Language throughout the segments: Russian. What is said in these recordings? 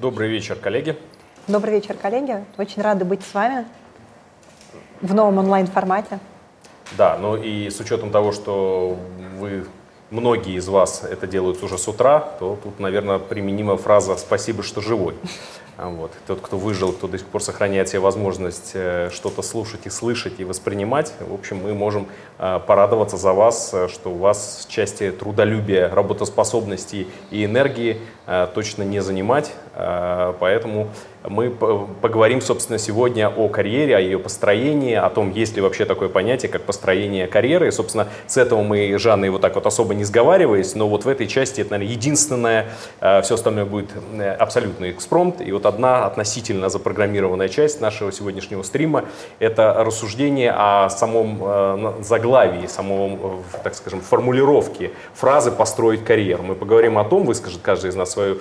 Добрый вечер, коллеги. Добрый вечер, коллеги. Очень рады быть с вами в новом онлайн-формате. Да, ну и с учетом того, что вы, многие из вас это делают уже с утра, то тут, наверное, применима фраза «спасибо, что живой». А вот. Тот, кто выжил, кто до сих пор сохраняет себе возможность э, что-то слушать и слышать и воспринимать, в общем, мы можем э, порадоваться за вас, э, что у вас в части трудолюбия, работоспособности и энергии точно не занимать. Поэтому мы поговорим, собственно, сегодня о карьере, о ее построении, о том, есть ли вообще такое понятие, как построение карьеры. И, собственно, с этого мы, Жанной, вот так вот особо не сговариваясь, но вот в этой части это, наверное, единственное, э, все остальное будет э, абсолютный экспромт. И вот одна относительно запрограммированная часть нашего сегодняшнего стрима – это рассуждение о самом э, заглавии, самом, так скажем, формулировке фразы «построить карьеру». Мы поговорим о том, выскажет каждый из нас свою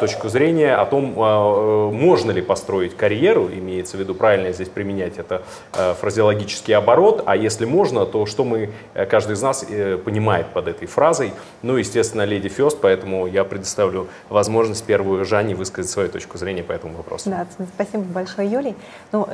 точку зрения, о том, можно можно ли построить карьеру, имеется в виду правильно здесь применять это э, фразеологический оборот, а если можно, то что мы, э, каждый из нас э, понимает под этой фразой. Ну, естественно, леди Фест, поэтому я предоставлю возможность первую Жанне высказать свою точку зрения по этому вопросу. Да, спасибо большое, Юрий. Ну,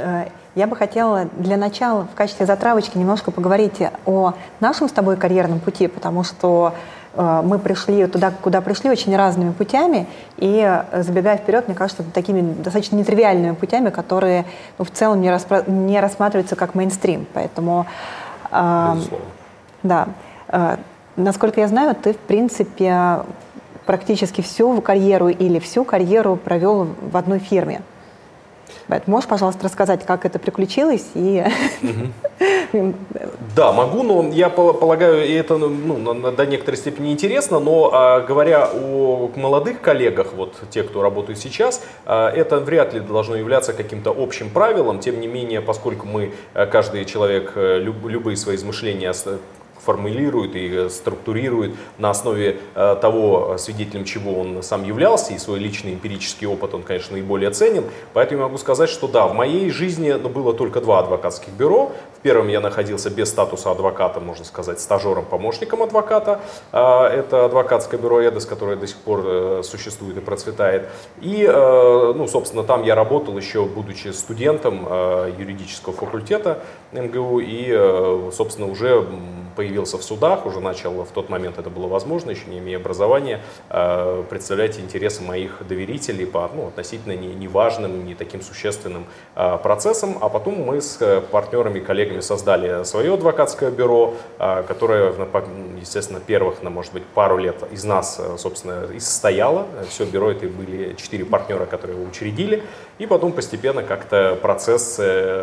я бы хотела для начала в качестве затравочки немножко поговорить о нашем с тобой карьерном пути, потому что Э, мы пришли туда, куда пришли, очень разными путями, и э, забегая вперед, мне кажется, такими достаточно нетривиальными путями, которые ну, в целом не, распро- не рассматриваются как мейнстрим. Поэтому, э, да, э, насколько я знаю, ты, в принципе, практически всю карьеру или всю карьеру провел в одной фирме. Можешь, пожалуйста, рассказать, как это приключилось? И... Да, могу, но я полагаю, и это ну, до некоторой степени интересно, но а, говоря о молодых коллегах, вот те, кто работает сейчас, а, это вряд ли должно являться каким-то общим правилом. Тем не менее, поскольку мы, а, каждый человек, э, любые свои измышления формулирует и э, структурирует на основе э, того, свидетелем чего он сам являлся, и свой личный эмпирический опыт он, конечно, наиболее ценен. Поэтому я могу сказать, что да, в моей жизни ну, было только два адвокатских бюро. В первом я находился без статуса адвоката, можно сказать, стажером-помощником адвоката. А, это адвокатское бюро «Эдос», которое до сих пор э, существует и процветает. И, ну, собственно, там я работал еще, будучи студентом юридического факультета МГУ, и, собственно, уже появился в судах, уже начал в тот момент это было возможно, еще не имея образования, э, представлять интересы моих доверителей по ну, относительно не, не таким существенным э, процессам. А потом мы с э, партнерами и коллегами создали свое адвокатское бюро, которое, естественно, первых, на, может быть, пару лет из нас, собственно, и состояло. Все бюро это были четыре партнера, которые его учредили. И потом постепенно как-то процесс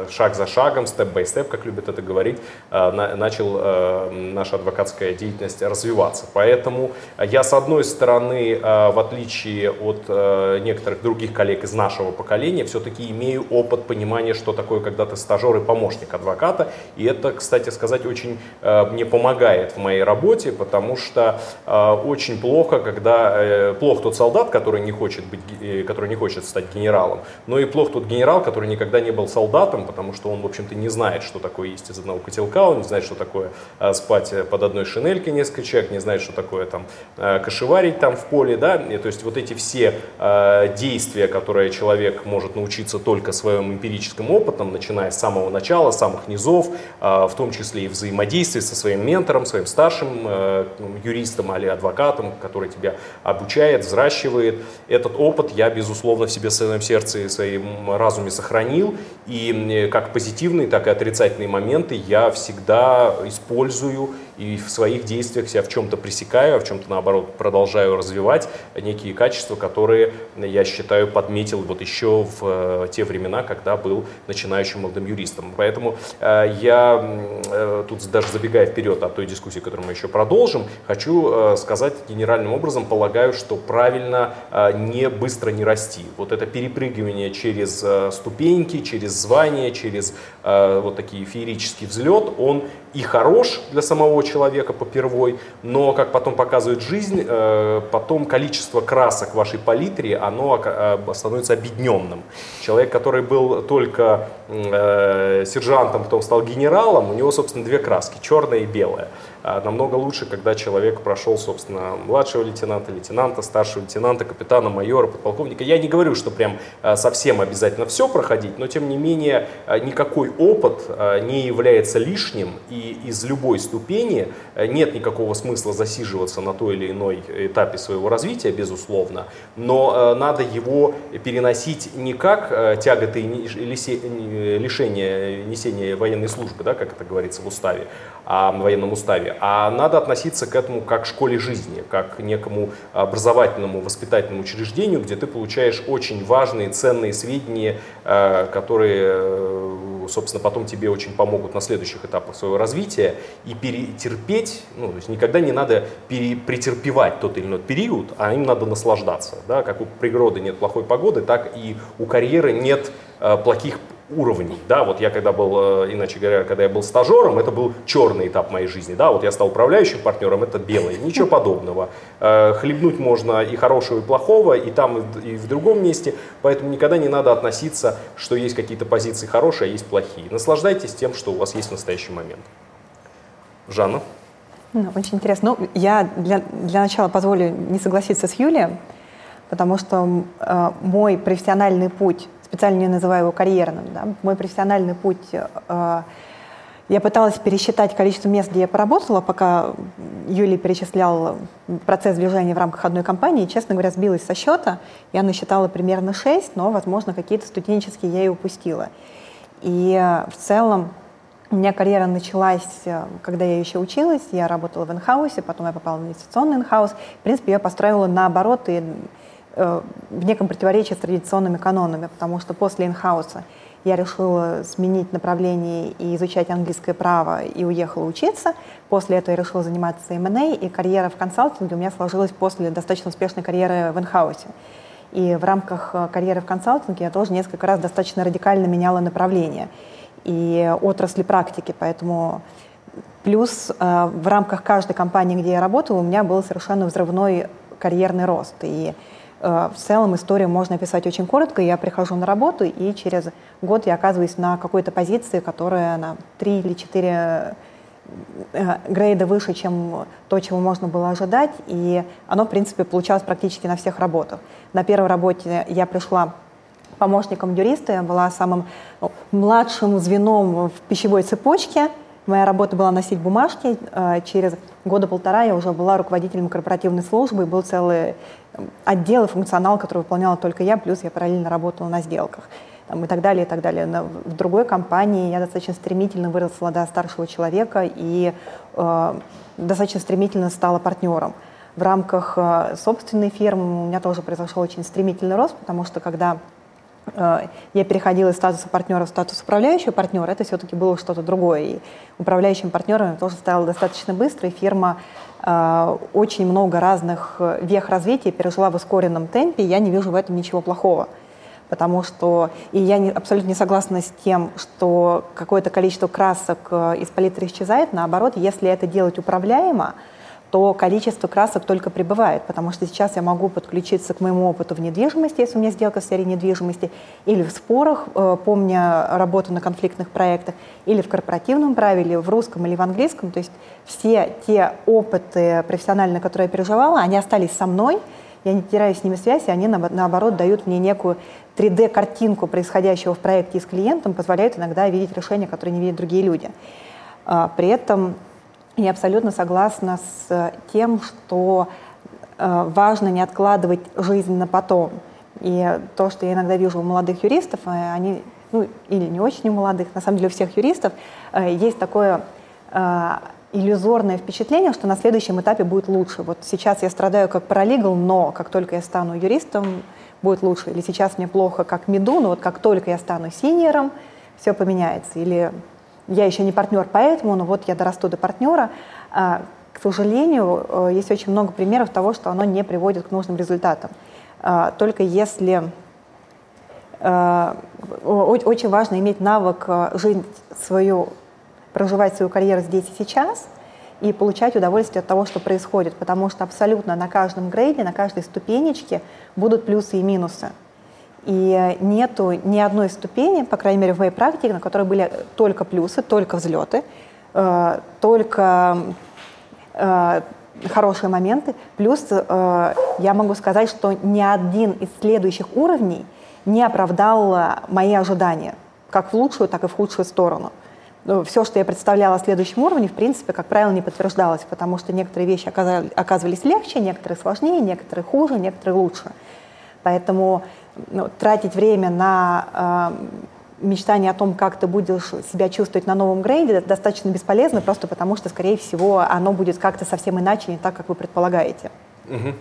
шаг за шагом, степ-бай-степ, как любят это говорить, начал наша адвокатская деятельность развиваться. Поэтому я, с одной стороны, э, в отличие от э, некоторых других коллег из нашего поколения, все-таки имею опыт понимания, что такое когда то стажер и помощник адвоката. И это, кстати сказать, очень э, мне помогает в моей работе, потому что очень плохо, когда плох тот солдат, который не хочет быть, который не хочет стать генералом, но и плох тот генерал, который никогда не был солдатом, потому что он, в общем-то, не знает, что такое есть из одного котелка, он не знает, что такое спать под одной шинелькой несколько человек, не знает, что такое там э, кошеварить там в поле, да, и, то есть вот эти все э, действия, которые человек может научиться только своим эмпирическим опытом, начиная с самого начала, с самых низов, э, в том числе и взаимодействие со своим ментором, своим старшим э, юристом или адвокатом, который тебя обучает, взращивает. Этот опыт я, безусловно, в себе, в своем сердце своем разуме сохранил, и как позитивные, так и отрицательные моменты я всегда использую и в своих действиях себя в чем-то пресекаю, а в чем-то наоборот продолжаю развивать некие качества, которые, я считаю, подметил вот еще в э, те времена, когда был начинающим молодым юристом. Поэтому э, я э, тут даже забегая вперед от той дискуссии, которую мы еще продолжим, хочу сказать генеральным образом, полагаю, что правильно не быстро не расти. Вот это перепрыгивание через ступеньки, через звания, через вот такие феерический взлет, он и хорош для самого человека попервой, но, как потом показывает жизнь, э, потом количество красок в вашей палитре, оно э, становится объединенным. Человек, который был только э, сержантом, потом стал генералом, у него, собственно, две краски, черная и белая. А намного лучше, когда человек прошел, собственно, младшего лейтенанта, лейтенанта, старшего лейтенанта, капитана, майора, подполковника. Я не говорю, что прям а, совсем обязательно все проходить, но тем не менее а, никакой опыт не является лишним, и из любой ступени нет никакого смысла засиживаться на той или иной этапе своего развития, безусловно, но надо его переносить не как тяготы и лишение несения военной службы, да, как это говорится в уставе, а, военном уставе, а надо относиться к этому как к школе жизни, как к некому образовательному, воспитательному учреждению, где ты получаешь очень важные, ценные сведения, э, которые, э, собственно, потом тебе очень помогут на следующих этапах своего развития. И перетерпеть, ну, то есть никогда не надо претерпевать тот или иной период, а им надо наслаждаться. Да? Как у природы нет плохой погоды, так и у карьеры нет э, плохих уровней, да, вот я когда был, э, иначе говоря, когда я был стажером, это был черный этап моей жизни, да, вот я стал управляющим партнером, это белый, ничего подобного. Э, хлебнуть можно и хорошего, и плохого, и там, и в другом месте, поэтому никогда не надо относиться, что есть какие-то позиции хорошие, а есть плохие. Наслаждайтесь тем, что у вас есть в настоящий момент. Жанна? Ну, очень интересно. Ну, я для, для начала позволю не согласиться с Юлией, потому что э, мой профессиональный путь специально не называю его карьерным. Да. Мой профессиональный путь, э, я пыталась пересчитать количество мест, где я поработала, пока Юлий перечислял процесс движения в рамках одной компании. Честно говоря, сбилась со счета. Я насчитала примерно 6, но, возможно, какие-то студенческие я и упустила. И э, в целом у меня карьера началась, э, когда я еще училась. Я работала в инхаусе, потом я попала в инвестиционный инхаус. В принципе, я построила наоборот и Э, в неком противоречии с традиционными канонами, потому что после инхауса я решила сменить направление и изучать английское право и уехала учиться. После этого я решила заниматься M&A, и карьера в консалтинге у меня сложилась после достаточно успешной карьеры в инхаусе. И в рамках э, карьеры в консалтинге я тоже несколько раз достаточно радикально меняла направление и отрасли практики, поэтому плюс э, в рамках каждой компании, где я работала, у меня был совершенно взрывной карьерный рост. И в целом историю можно описать очень коротко. Я прихожу на работу, и через год я оказываюсь на какой-то позиции, которая на 3 или 4 э, грейда выше, чем то, чего можно было ожидать, и оно, в принципе, получалось практически на всех работах. На первой работе я пришла помощником юриста, я была самым ну, младшим звеном в пищевой цепочке. Моя работа была носить бумажки. Э, через года полтора я уже была руководителем корпоративной службы, был целый отдел и функционал, который выполняла только я, плюс я параллельно работала на сделках там, и так далее, и так далее. Но в другой компании я достаточно стремительно выросла до старшего человека и э, достаточно стремительно стала партнером. В рамках э, собственной фирмы у меня тоже произошел очень стремительный рост, потому что когда я переходила из статуса партнера в статус управляющего партнера, это все-таки было что-то другое. И управляющим партнером я тоже стала достаточно быстро, и фирма э, очень много разных вех развития пережила в ускоренном темпе, и я не вижу в этом ничего плохого. Потому что, и я не, абсолютно не согласна с тем, что какое-то количество красок э, из палитры исчезает. Наоборот, если это делать управляемо, то количество красок только прибывает, потому что сейчас я могу подключиться к моему опыту в недвижимости, если у меня сделка в сфере недвижимости, или в спорах, э, помня работу на конфликтных проектах, или в корпоративном праве, или в русском, или в английском. То есть все те опыты профессиональные, которые я переживала, они остались со мной, я не теряю с ними связь, и они, наоборот, дают мне некую 3D-картинку происходящего в проекте с клиентом, позволяют иногда видеть решения, которые не видят другие люди. А, при этом я абсолютно согласна с э, тем, что э, важно не откладывать жизнь на потом. И то, что я иногда вижу у молодых юристов, э, они, ну, или не очень у молодых, на самом деле у всех юристов, есть такое иллюзорное впечатление, что на следующем этапе будет лучше. Вот сейчас я страдаю как паралигал, но как только я стану юристом, будет лучше. Или сейчас мне плохо как меду, но вот как только я стану синьором, все поменяется. Или я еще не партнер поэтому, но вот я дорасту до партнера. А, к сожалению, э, есть очень много примеров того, что оно не приводит к нужным результатам. А, только если очень важно иметь навык жить свою, проживать свою карьеру здесь и сейчас и получать удовольствие от того, что происходит, потому что абсолютно на каждом грейде, на каждой ступенечке будут плюсы и минусы. И нету ни одной ступени, по крайней мере в моей практике, на которой были только плюсы, только взлеты, э, только э, хорошие моменты. Плюс э, я могу сказать, что ни один из следующих уровней не оправдал мои ожидания, как в лучшую, так и в худшую сторону. Ну, все, что я представляла о следующем уровне, в принципе, как правило, не подтверждалось, потому что некоторые вещи оказывались легче, некоторые сложнее, некоторые хуже, некоторые лучше. Поэтому ну, тратить время на э, мечтание о том, как ты будешь себя чувствовать на новом грейде, достаточно бесполезно, просто потому что, скорее всего, оно будет как-то совсем иначе, не так, как вы предполагаете. Угу.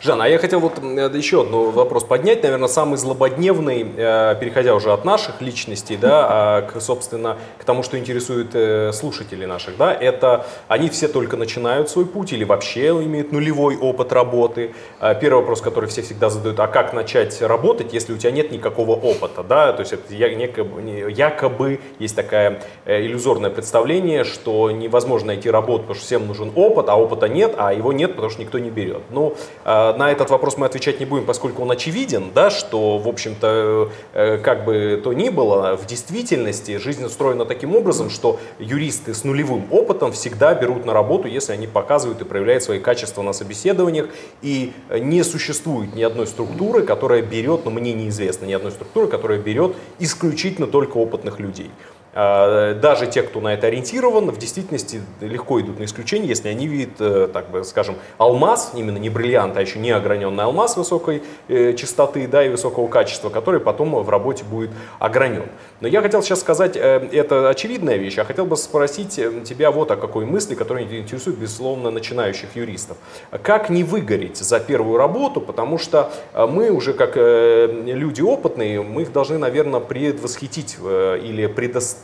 Жанна, а я хотел вот еще один вопрос поднять, наверное, самый злободневный, э, переходя уже от наших личностей, да, а к, собственно, к тому, что интересует э, слушателей наших, да, это они все только начинают свой путь или вообще имеют нулевой опыт работы. А первый вопрос, который все всегда задают, а как начать работать, если у тебя нет никакого опыта, да, то есть это якобы, якобы есть такое э, иллюзорное представление, что невозможно найти работу, потому что всем нужен опыт, а опыта нет, а его нет, потому что никто не берет. Ну, на этот вопрос мы отвечать не будем, поскольку он очевиден, да, что, в общем-то, э, как бы то ни было, в действительности жизнь устроена таким образом, что юристы с нулевым опытом всегда берут на работу, если они показывают и проявляют свои качества на собеседованиях, и не существует ни одной структуры, которая берет, но ну, мне неизвестно ни одной структуры, которая берет исключительно только опытных людей. А, даже те, кто на это ориентирован, в действительности легко идут на исключение, если они видят, э, так бы скажем, алмаз, именно не бриллиант, а еще не ограненный алмаз высокой э, частоты да, и высокого качества, который потом в работе будет огранен. Но я хотел сейчас сказать, э, это очевидная вещь, а хотел бы спросить тебя вот о какой мысли, которая интересует, безусловно, начинающих юристов. Как не выгореть за первую работу, потому что мы уже как люди опытные, мы их должны, наверное, предвосхитить или предоставить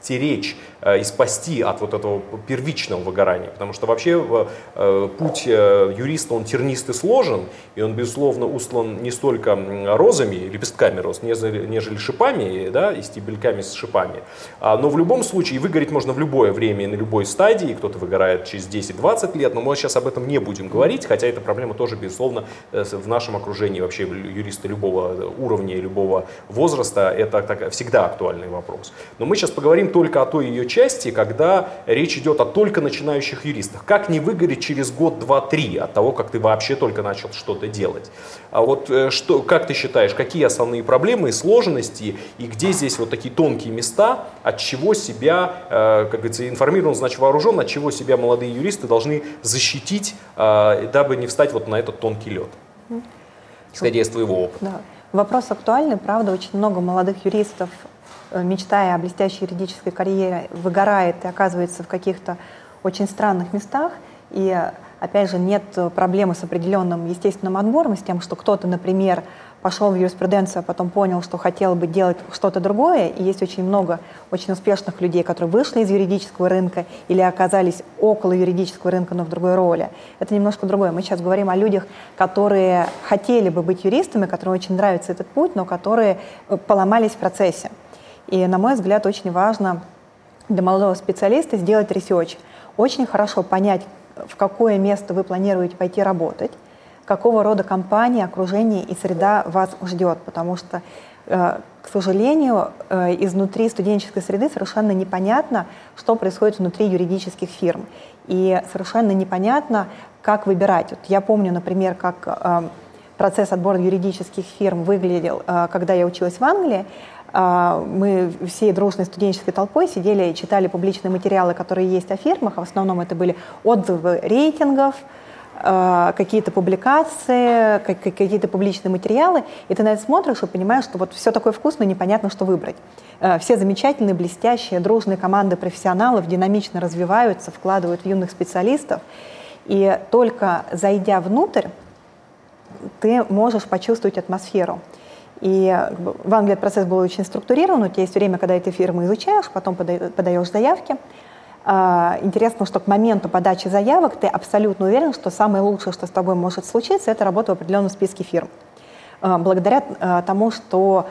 стеречь э, и спасти от вот этого первичного выгорания. Потому что вообще э, путь э, юриста, он тернист и сложен, и он, безусловно, устлан не столько розами, лепестками роз, нежели шипами, да, и стебельками с шипами. А, но в любом случае выгореть можно в любое время и на любой стадии. Кто-то выгорает через 10-20 лет, но мы сейчас об этом не будем говорить, хотя эта проблема тоже, безусловно, в нашем окружении вообще юристы любого уровня любого возраста, это так, всегда актуальный вопрос. Но мы сейчас поговорим говорим только о той ее части, когда речь идет о только начинающих юристах. Как не выгореть через год, два, три от того, как ты вообще только начал что-то делать? А вот э, что, как ты считаешь, какие основные проблемы и сложности, и где здесь вот такие тонкие места, от чего себя, э, как говорится, информирован, значит вооружен, от чего себя молодые юристы должны защитить, э, дабы не встать вот на этот тонкий лед? Исходя из твоего опыта. Да. Вопрос актуальный, правда, очень много молодых юристов мечтая о блестящей юридической карьере, выгорает и оказывается в каких-то очень странных местах. И, опять же, нет проблемы с определенным естественным отбором, с тем, что кто-то, например, пошел в юриспруденцию, а потом понял, что хотел бы делать что-то другое. И есть очень много очень успешных людей, которые вышли из юридического рынка или оказались около юридического рынка, но в другой роли. Это немножко другое. Мы сейчас говорим о людях, которые хотели бы быть юристами, которым очень нравится этот путь, но которые э, поломались в процессе. И, на мой взгляд, очень важно для молодого специалиста сделать research. Очень хорошо понять, в какое место вы планируете пойти работать, какого рода компания, окружение и среда вас ждет, потому что, э, к сожалению, э, изнутри студенческой среды совершенно непонятно, что происходит внутри юридических фирм. И совершенно непонятно, как выбирать. Вот я помню, например, как э, процесс отбора юридических фирм выглядел, когда я училась в Англии. А, мы всей дружной студенческой толпой сидели и читали публичные материалы, которые есть о фирмах, в основном это были отзывы рейтингов, а, какие-то публикации, какие-то публичные материалы, и ты на это смотришь и понимаешь, что вот все такое вкусное, непонятно, что выбрать. А, все замечательные, блестящие, дружные команды профессионалов динамично развиваются, вкладывают в юных специалистов, и только зайдя внутрь, ты можешь почувствовать атмосферу. И в Англии процесс был очень структурирован. У тебя есть время, когда эти фирмы изучаешь, потом подаешь заявки. А, интересно, что к моменту подачи заявок ты абсолютно уверен, что самое лучшее, что с тобой может случиться, это работа в определенном списке фирм. Э, благодаря э, тому, что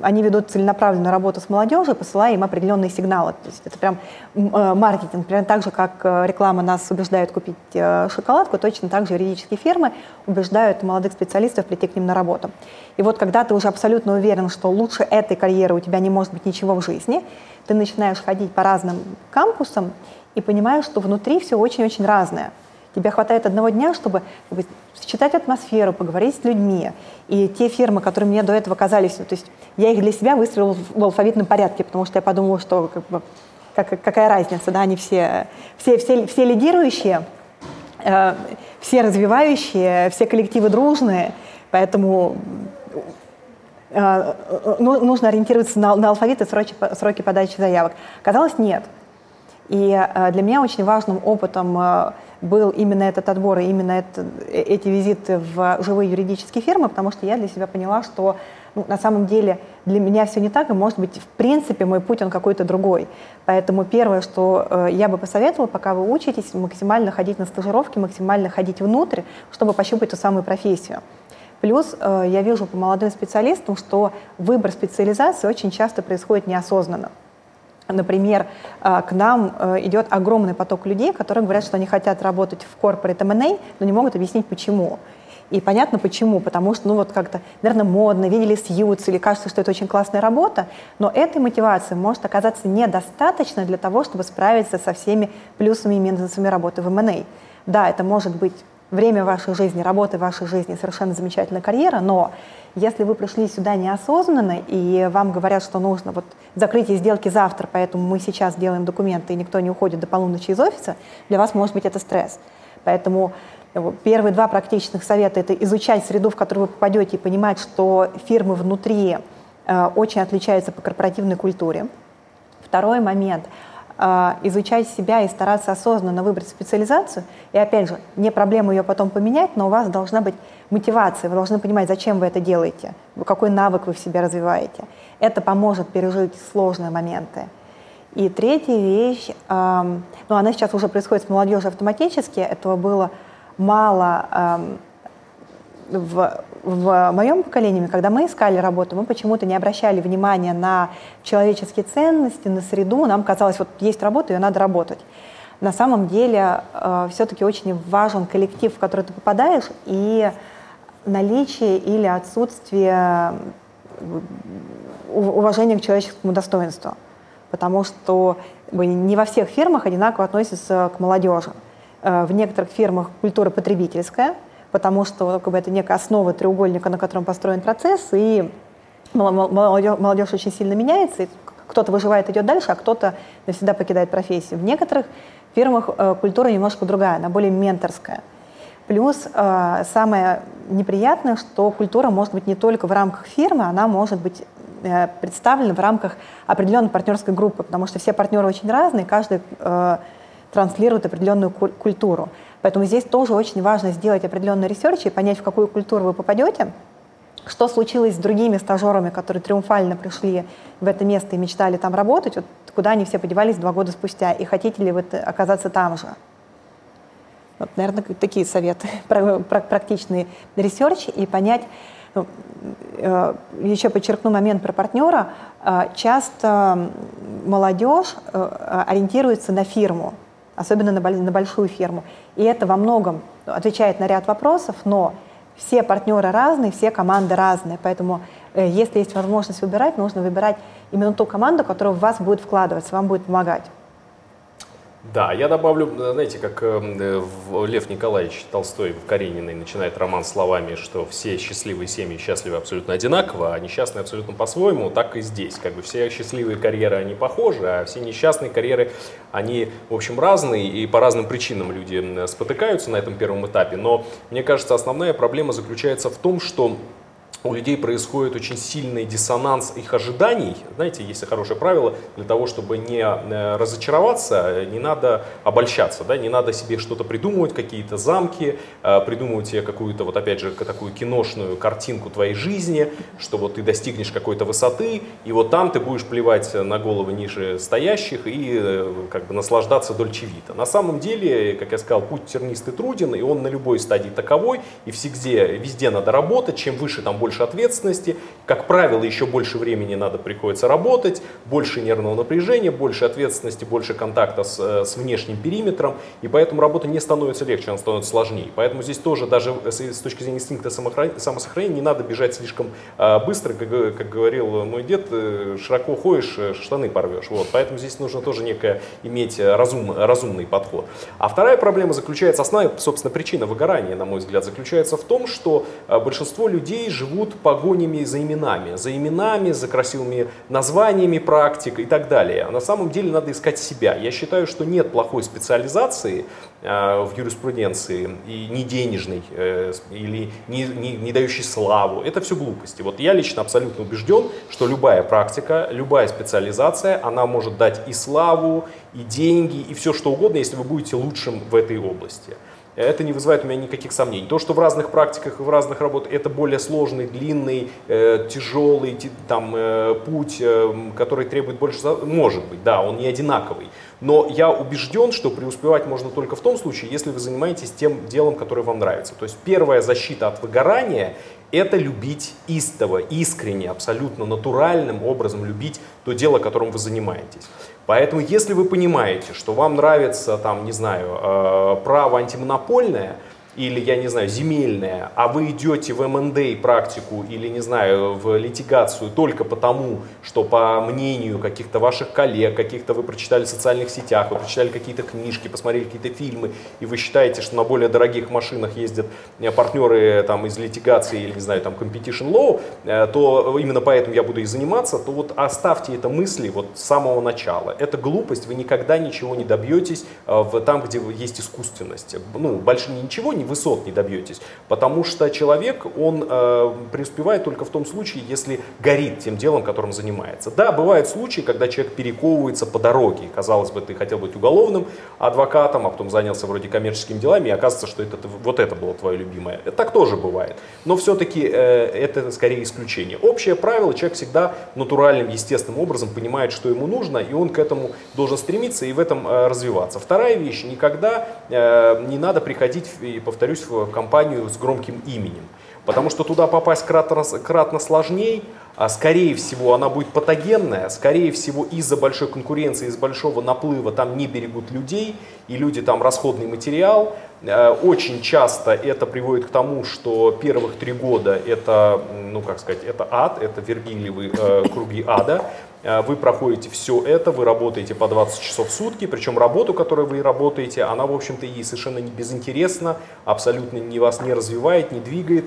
они ведут целенаправленную работу с молодежью, посылая им определенные сигналы. То есть это прям маркетинг. Примерно так же, как реклама нас убеждает купить шоколадку, точно так же юридические фирмы убеждают молодых специалистов прийти к ним на работу. И вот когда ты уже абсолютно уверен, что лучше этой карьеры у тебя не может быть ничего в жизни, ты начинаешь ходить по разным кампусам и понимаешь, что внутри все очень-очень разное. Тебе хватает одного дня, чтобы как бы, считать атмосферу, поговорить с людьми. И те фирмы, которые мне до этого казались, то есть я их для себя выстроила в алфавитном порядке, потому что я подумала, что как бы, как, какая разница, да, они все, все, все, все лидирующие, э, все развивающие, все коллективы дружные, поэтому э, ну, нужно ориентироваться на, на алфавит и сроки, сроки подачи заявок. Казалось, нет. И э, для меня очень важным опытом э, был именно этот отбор и именно это, э, эти визиты в живые юридические фирмы, потому что я для себя поняла, что ну, на самом деле для меня все не так, и, может быть, в принципе, мой путь, он какой-то другой. Поэтому первое, что э, я бы посоветовала, пока вы учитесь, максимально ходить на стажировки, максимально ходить внутрь, чтобы пощупать ту самую профессию. Плюс э, я вижу по молодым специалистам, что выбор специализации очень часто происходит неосознанно. Например, э, к нам э, идет огромный поток людей, которые говорят, что они хотят работать в corporate M&A, но не могут объяснить, почему. И понятно почему, потому что, ну вот как-то, наверное, модно, видели Сьюз, или кажется, что это очень классная работа, но этой мотивации может оказаться недостаточно для того, чтобы справиться со всеми плюсами и минусами работы в M&A. Да, это может быть время вашей жизни, работа в вашей жизни, совершенно замечательная карьера, но если вы пришли сюда неосознанно, и вам говорят, что нужно вот закрытие сделки завтра, поэтому мы сейчас делаем документы, и никто не уходит до полуночи из офиса, для вас может быть это стресс. Поэтому э, первые два практичных совета – это изучать среду, в которую вы попадете, и понимать, что фирмы внутри э, очень отличаются по корпоративной культуре. Второй момент – изучать себя и стараться осознанно выбрать специализацию. И опять же, не проблема ее потом поменять, но у вас должна быть мотивация, вы должны понимать, зачем вы это делаете, какой навык вы в себе развиваете. Это поможет пережить сложные моменты. И третья вещь, ну она сейчас уже происходит с молодежью автоматически, этого было мало в, в моем поколении, когда мы искали работу, мы почему-то не обращали внимания на человеческие ценности, на среду. Нам казалось, вот есть работа, ее надо работать. На самом деле э, все-таки очень важен коллектив, в который ты попадаешь, и наличие или отсутствие уважения к человеческому достоинству. Потому что не во всех фирмах одинаково относятся к молодежи. Э, в некоторых фирмах культура потребительская – потому что как бы, это некая основа треугольника, на котором построен процесс, и молодежь, молодежь очень сильно меняется, и кто-то выживает, идет дальше, а кто-то навсегда покидает профессию. В некоторых фирмах э, культура немножко другая, она более менторская. Плюс э, самое неприятное, что культура может быть не только в рамках фирмы, она может быть э, представлена в рамках определенной партнерской группы, потому что все партнеры очень разные, каждый транслирует определенную культуру. Поэтому здесь тоже очень важно сделать определенный research и понять, в какую культуру вы попадете, что случилось с другими стажерами, которые триумфально пришли в это место и мечтали там работать, вот куда они все подевались два года спустя, и хотите ли вы оказаться там же. Вот, наверное, такие советы, практичный research и понять, ну, э, еще подчеркну момент про партнера, э, часто молодежь э, ориентируется на фирму, особенно на, на большую фирму. И это во многом отвечает на ряд вопросов, но все партнеры разные, все команды разные, поэтому э, если есть возможность выбирать, нужно выбирать именно ту команду, которая в вас будет вкладываться, вам будет помогать. Да, я добавлю, знаете, как э, Лев Николаевич Толстой в Карениной начинает роман словами, что все счастливые семьи счастливы абсолютно одинаково, а несчастные абсолютно по-своему, так и здесь. Как бы все счастливые карьеры, они похожи, а все несчастные карьеры, они, в общем, разные, и по разным причинам люди спотыкаются на этом первом этапе. Но мне кажется, основная проблема заключается в том, что у людей происходит очень сильный диссонанс их ожиданий. Знаете, есть хорошее правило, для того, чтобы не э, разочароваться, не надо обольщаться, да, не надо себе что-то придумывать, какие-то замки, э, придумывать себе какую-то, вот опять же, такую киношную картинку твоей жизни, что вот ты достигнешь какой-то высоты, и вот там ты будешь плевать на головы ниже стоящих и э, как бы наслаждаться дольчевито. На самом деле, как я сказал, путь тернистый труден, и он на любой стадии таковой, и везде, везде надо работать, чем выше там больше больше ответственности, как правило, еще больше времени надо приходится работать, больше нервного напряжения, больше ответственности, больше контакта с, э, с внешним периметром, и поэтому работа не становится легче, она становится сложнее. Поэтому здесь тоже даже с точки зрения инстинкта самосохранения не надо бежать слишком э, быстро, как, как говорил мой дед, э, широко ходишь, штаны порвешь. Вот. Поэтому здесь нужно тоже некое иметь разум, разумный подход. А вторая проблема заключается, основная, собственно, причина выгорания, на мой взгляд, заключается в том, что большинство людей живут живут погонями за именами, за именами, за красивыми названиями практик и так далее. А на самом деле надо искать себя. Я считаю, что нет плохой специализации э, в юриспруденции и не денежной э, или не, не, не дающей славу. Это все глупости. Вот я лично абсолютно убежден, что любая практика, любая специализация, она может дать и славу, и деньги, и все что угодно, если вы будете лучшим в этой области это не вызывает у меня никаких сомнений. То, что в разных практиках и в разных работах это более сложный, длинный, э, тяжелый там, э, путь, э, который требует больше, может быть, да, он не одинаковый. Но я убежден, что преуспевать можно только в том случае, если вы занимаетесь тем делом, которое вам нравится. То есть первая защита от выгорания это любить истово, искренне, абсолютно натуральным образом любить то дело, которым вы занимаетесь. Поэтому, если вы понимаете, что вам нравится, там, не знаю, э, право антимонопольное, или, я не знаю, земельная, а вы идете в МНД практику или, не знаю, в литигацию только потому, что по мнению каких-то ваших коллег, каких-то вы прочитали в социальных сетях, вы прочитали какие-то книжки, посмотрели какие-то фильмы, и вы считаете, что на более дорогих машинах ездят э, партнеры там, из литигации или, не знаю, там, competition law, э, то именно поэтому я буду и заниматься, то вот оставьте это мысли вот с самого начала. Это глупость, вы никогда ничего не добьетесь э, в, там, где есть искусственность. Ну, больше ничего не высот не добьетесь. Потому что человек, он э, преуспевает только в том случае, если горит тем делом, которым занимается. Да, бывают случаи, когда человек перековывается по дороге. Казалось бы, ты хотел быть уголовным адвокатом, а потом занялся вроде коммерческими делами, и оказывается, что это, вот это было твое любимое. Так тоже бывает. Но все-таки э, это скорее исключение. Общее правило, человек всегда натуральным, естественным образом понимает, что ему нужно, и он к этому должен стремиться и в этом э, развиваться. Вторая вещь, никогда э, не надо приходить и повторюсь, в компанию с громким именем. Потому что туда попасть кратно, кратно сложнее, а скорее всего она будет патогенная, скорее всего из-за большой конкуренции, из большого наплыва там не берегут людей, и люди там расходный материал. Э, очень часто это приводит к тому, что первых три года это, ну как сказать, это ад, это вергилиевые э, круги ада, Э, вы проходите все это, вы работаете по 20 часов в сутки, причем работу, которую вы работаете, она, в общем-то, и совершенно не безинтересна, абсолютно не вас не развивает, не двигает.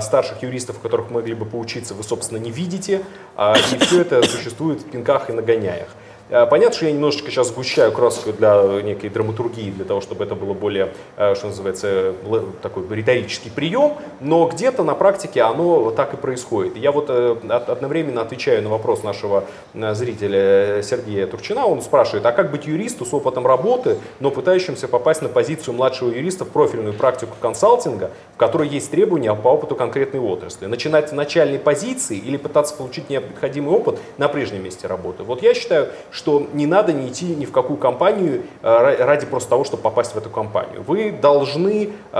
Старших юристов, которых могли бы поучиться, вы, собственно, не видите, и все это существует в пинках и нагоняях. Э, понятно, что я немножечко сейчас сгущаю краску для некой драматургии, для того, чтобы это было более, э, что называется, такой риторический прием, но где-то на практике оно так и происходит. Я вот э, одновременно отвечаю на вопрос нашего зрителя Сергея Турчина, он спрашивает, а как быть юристу с опытом работы, но пытающимся попасть на позицию младшего юриста в профильную практику консалтинга, в которой есть требования по опыту конкретной отрасли? Начинать в начальной позиции или пытаться получить необходимый опыт на прежнем месте работы? Вот я считаю, что не надо не идти ни в какую компанию э, ради просто того, чтобы попасть в эту компанию. Вы должны э,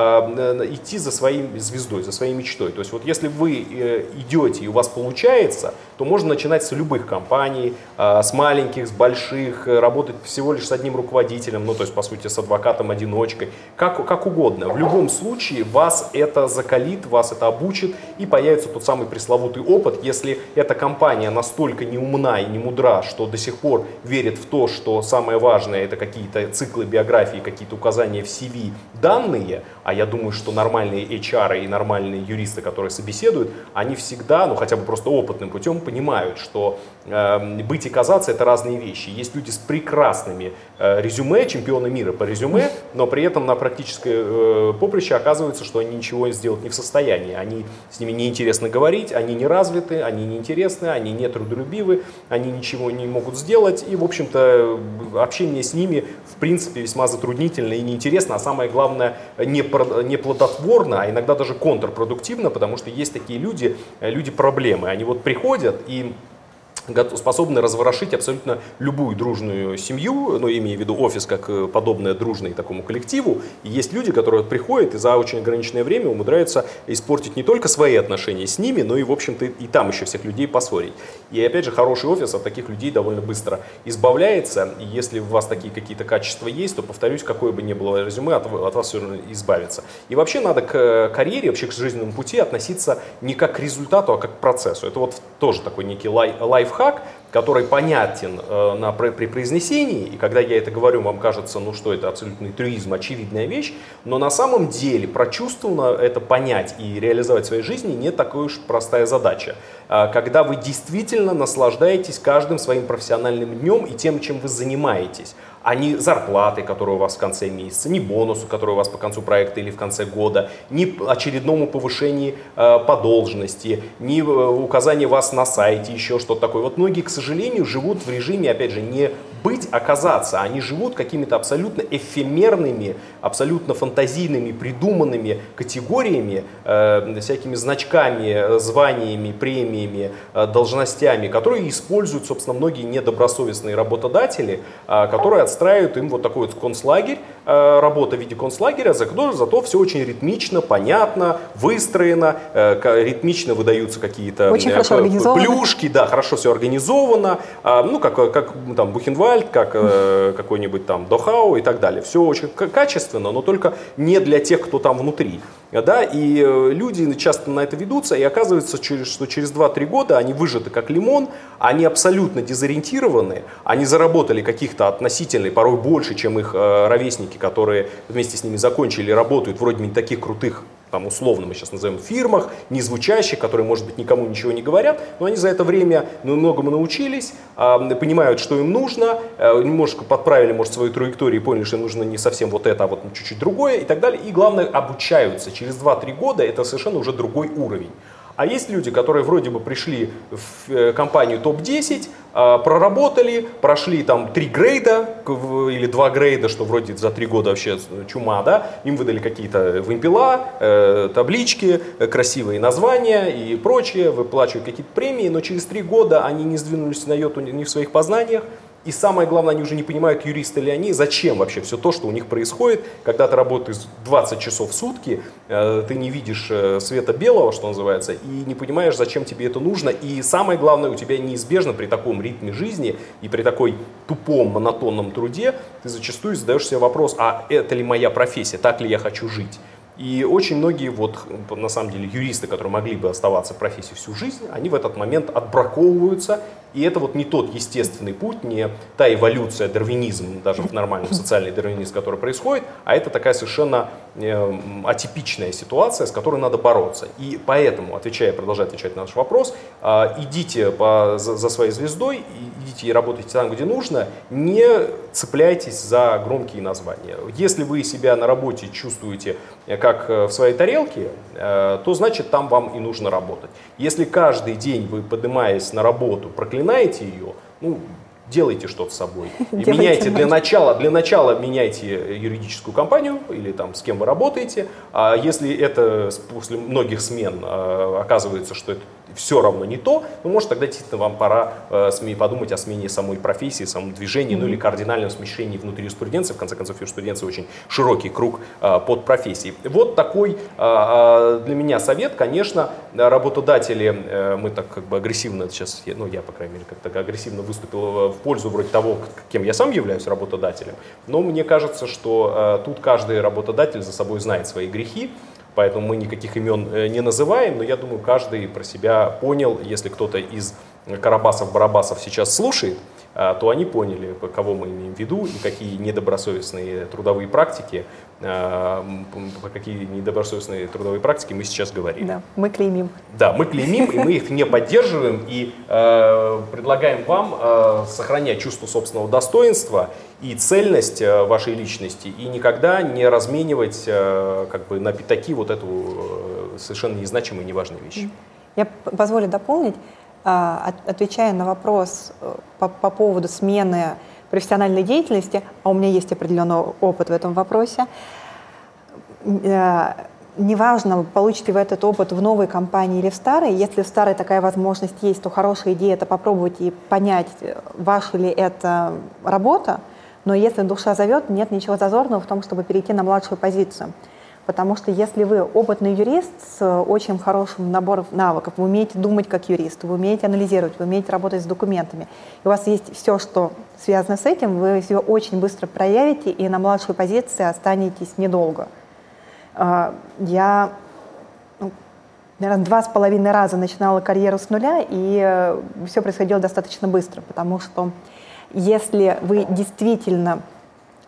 идти за своей звездой, за своей мечтой. То есть вот если вы э, идете и у вас получается, то можно начинать с любых компаний, с маленьких, с больших, работать всего лишь с одним руководителем, ну то есть по сути с адвокатом-одиночкой, как, как угодно. В любом случае вас это закалит, вас это обучит и появится тот самый пресловутый опыт, если эта компания настолько не умна и не мудра, что до сих пор верит в то, что самое важное это какие-то циклы биографии, какие-то указания в CV, данные, а я думаю, что нормальные HR и нормальные юристы, которые собеседуют, они всегда, ну хотя бы просто опытным путем понимают, что быть и казаться это разные вещи. Есть люди с прекрасными э, резюме чемпиона мира по резюме, но при этом на практическое э, поприще оказывается, что они ничего сделать не в состоянии. Они с ними неинтересно говорить, они не развиты, они неинтересны, они не трудолюбивы, они ничего не могут сделать. И, в общем-то, общение с ними, в принципе, весьма затруднительно и неинтересно, а самое главное, не, не плодотворно, а иногда даже контрпродуктивно, потому что есть такие люди, э, люди проблемы. Они вот приходят и способны разворошить абсолютно любую дружную семью, ну, имея в виду офис как э, подобное дружной такому коллективу. И есть люди, которые приходят и за очень ограниченное время умудряются испортить не только свои отношения с ними, но и, в общем-то, и там еще всех людей поссорить. И, опять же, хороший офис от таких людей довольно быстро избавляется. И если у вас такие какие-то качества есть, то, повторюсь, какое бы ни было резюме, от, от вас все равно избавиться. И вообще надо к э, карьере, вообще к жизненному пути относиться не как к результату, а как к процессу. Это вот тоже такой некий лай, лайфхак, лайфхак, который понятен э, на, при произнесении, и когда я это говорю, вам кажется, ну что это абсолютный трюизм, очевидная вещь, но на самом деле прочувствованно это понять и реализовать в своей жизни не такая уж простая задача. Э, когда вы действительно наслаждаетесь каждым своим профессиональным днем и тем, чем вы занимаетесь, а не зарплаты, которые у вас в конце месяца, не бонусу, который у вас по концу проекта или в конце года, не очередному повышению э, по должности, не э, указание вас на сайте, еще что-то такое. Вот многие, к сожалению, живут в режиме, опять же, не быть, оказаться. Они живут какими-то абсолютно эфемерными, абсолютно фантазийными, придуманными категориями, э, всякими значками, званиями, премиями, э, должностями, которые используют, собственно, многие недобросовестные работодатели, э, которые отстраивают им вот такой вот концлагерь, э, работа в виде концлагеря, зато, зато все очень ритмично, понятно, выстроено, э, ритмично выдаются какие-то э, плюшки, да, хорошо все организовано, э, ну, как, как там Бухенвальд Гевальд, как э, какой-нибудь там Дохау и так далее. Все очень качественно, но только не для тех, кто там внутри. Да? И э, люди часто на это ведутся, и оказывается, что через 2-3 года они выжаты как лимон, они абсолютно дезориентированы, они заработали каких-то относительно, порой больше, чем их э, ровесники, которые вместе с ними закончили, работают вроде не таких крутых там условно мы сейчас назовем фирмах, не звучащих, которые, может быть, никому ничего не говорят, но они за это время ну, многому научились, э, понимают, что им нужно, э, немножко подправили, может, свою траекторию и поняли, что им нужно не совсем вот это, а вот чуть-чуть другое и так далее. И главное, обучаются. Через 2-3 года это совершенно уже другой уровень. А есть люди, которые вроде бы пришли в э, компанию топ-10, а, проработали, прошли там три грейда или два грейда, что вроде за три года вообще чума, да, им выдали какие-то вымпела, э, таблички, э, красивые названия и прочее, выплачивают какие-то премии, но через три года они не сдвинулись на йоту ни в своих познаниях, и самое главное, они уже не понимают, юристы ли они, зачем вообще все то, что у них происходит. Когда ты работаешь 20 часов в сутки, э, ты не видишь э, света белого, что называется, и не понимаешь, зачем тебе это нужно. И самое главное, у тебя неизбежно при таком ритме жизни и при такой тупом, монотонном труде, ты зачастую задаешь себе вопрос, а это ли моя профессия, так ли я хочу жить? И очень многие, вот, на самом деле, юристы, которые могли бы оставаться в профессии всю жизнь, они в этот момент отбраковываются. И это вот не тот естественный путь, не та эволюция, дарвинизм, даже в нормальном социальный дарвинизм, который происходит, а это такая совершенно э, атипичная ситуация, с которой надо бороться. И поэтому, отвечая, продолжая отвечать на наш вопрос, э, идите по, за, за своей звездой, идите и работайте там, где нужно, не цепляйтесь за громкие названия. Если вы себя на работе чувствуете как как э, в своей тарелке, э, то значит там вам и нужно работать. Если каждый день вы, поднимаясь на работу, проклинаете ее, ну, делайте что-то с собой. И меняйте для начала, для начала меняйте юридическую компанию или там с кем вы работаете. А если это после многих смен э, оказывается, что это все равно не то, ну, может, тогда действительно вам пора э, подумать о смене самой профессии, самом движении, ну или кардинальном смещении внутри юриспруденции. В конце концов, юриспруденция очень широкий круг э, под профессией. Вот такой э, э для меня совет. Конечно, работодатели, э, мы так как бы агрессивно сейчас, ну я, по крайней мере, как-то агрессивно выступил в пользу вроде того, кем я сам являюсь работодателем, но мне кажется, что э, тут каждый работодатель за собой знает свои грехи, поэтому мы никаких имен э, не называем, но я думаю, каждый про себя понял, если кто-то из Карабасов-Барабасов сейчас слушает, то они поняли, кого мы имеем в виду и какие недобросовестные трудовые практики про какие недобросовестные трудовые практики мы сейчас говорим. Да, мы клеймим. Да, мы клеймим, и мы их не поддерживаем, и э, предлагаем вам э, сохранять чувство собственного достоинства и цельность вашей личности, и никогда не разменивать э, как бы на пятаки вот эту совершенно незначимые, неважные вещи. Я позволю дополнить, отвечая на вопрос э, по, по поводу смены профессиональной деятельности, а у меня есть определенный опыт в этом вопросе, э, неважно, получите вы этот опыт в новой компании или в старой, если в старой такая возможность есть, то хорошая идея это попробовать и понять, ваша ли это работа, но если душа зовет, нет ничего зазорного в том, чтобы перейти на младшую позицию. Потому что если вы опытный юрист с очень хорошим набором навыков, вы умеете думать как юрист, вы умеете анализировать, вы умеете работать с документами, и у вас есть все, что связано с этим, вы все очень быстро проявите и на младшей позиции останетесь недолго. А, я, ну, наверное, два с половиной раза начинала карьеру с нуля, и э, все происходило достаточно быстро, потому что если вы действительно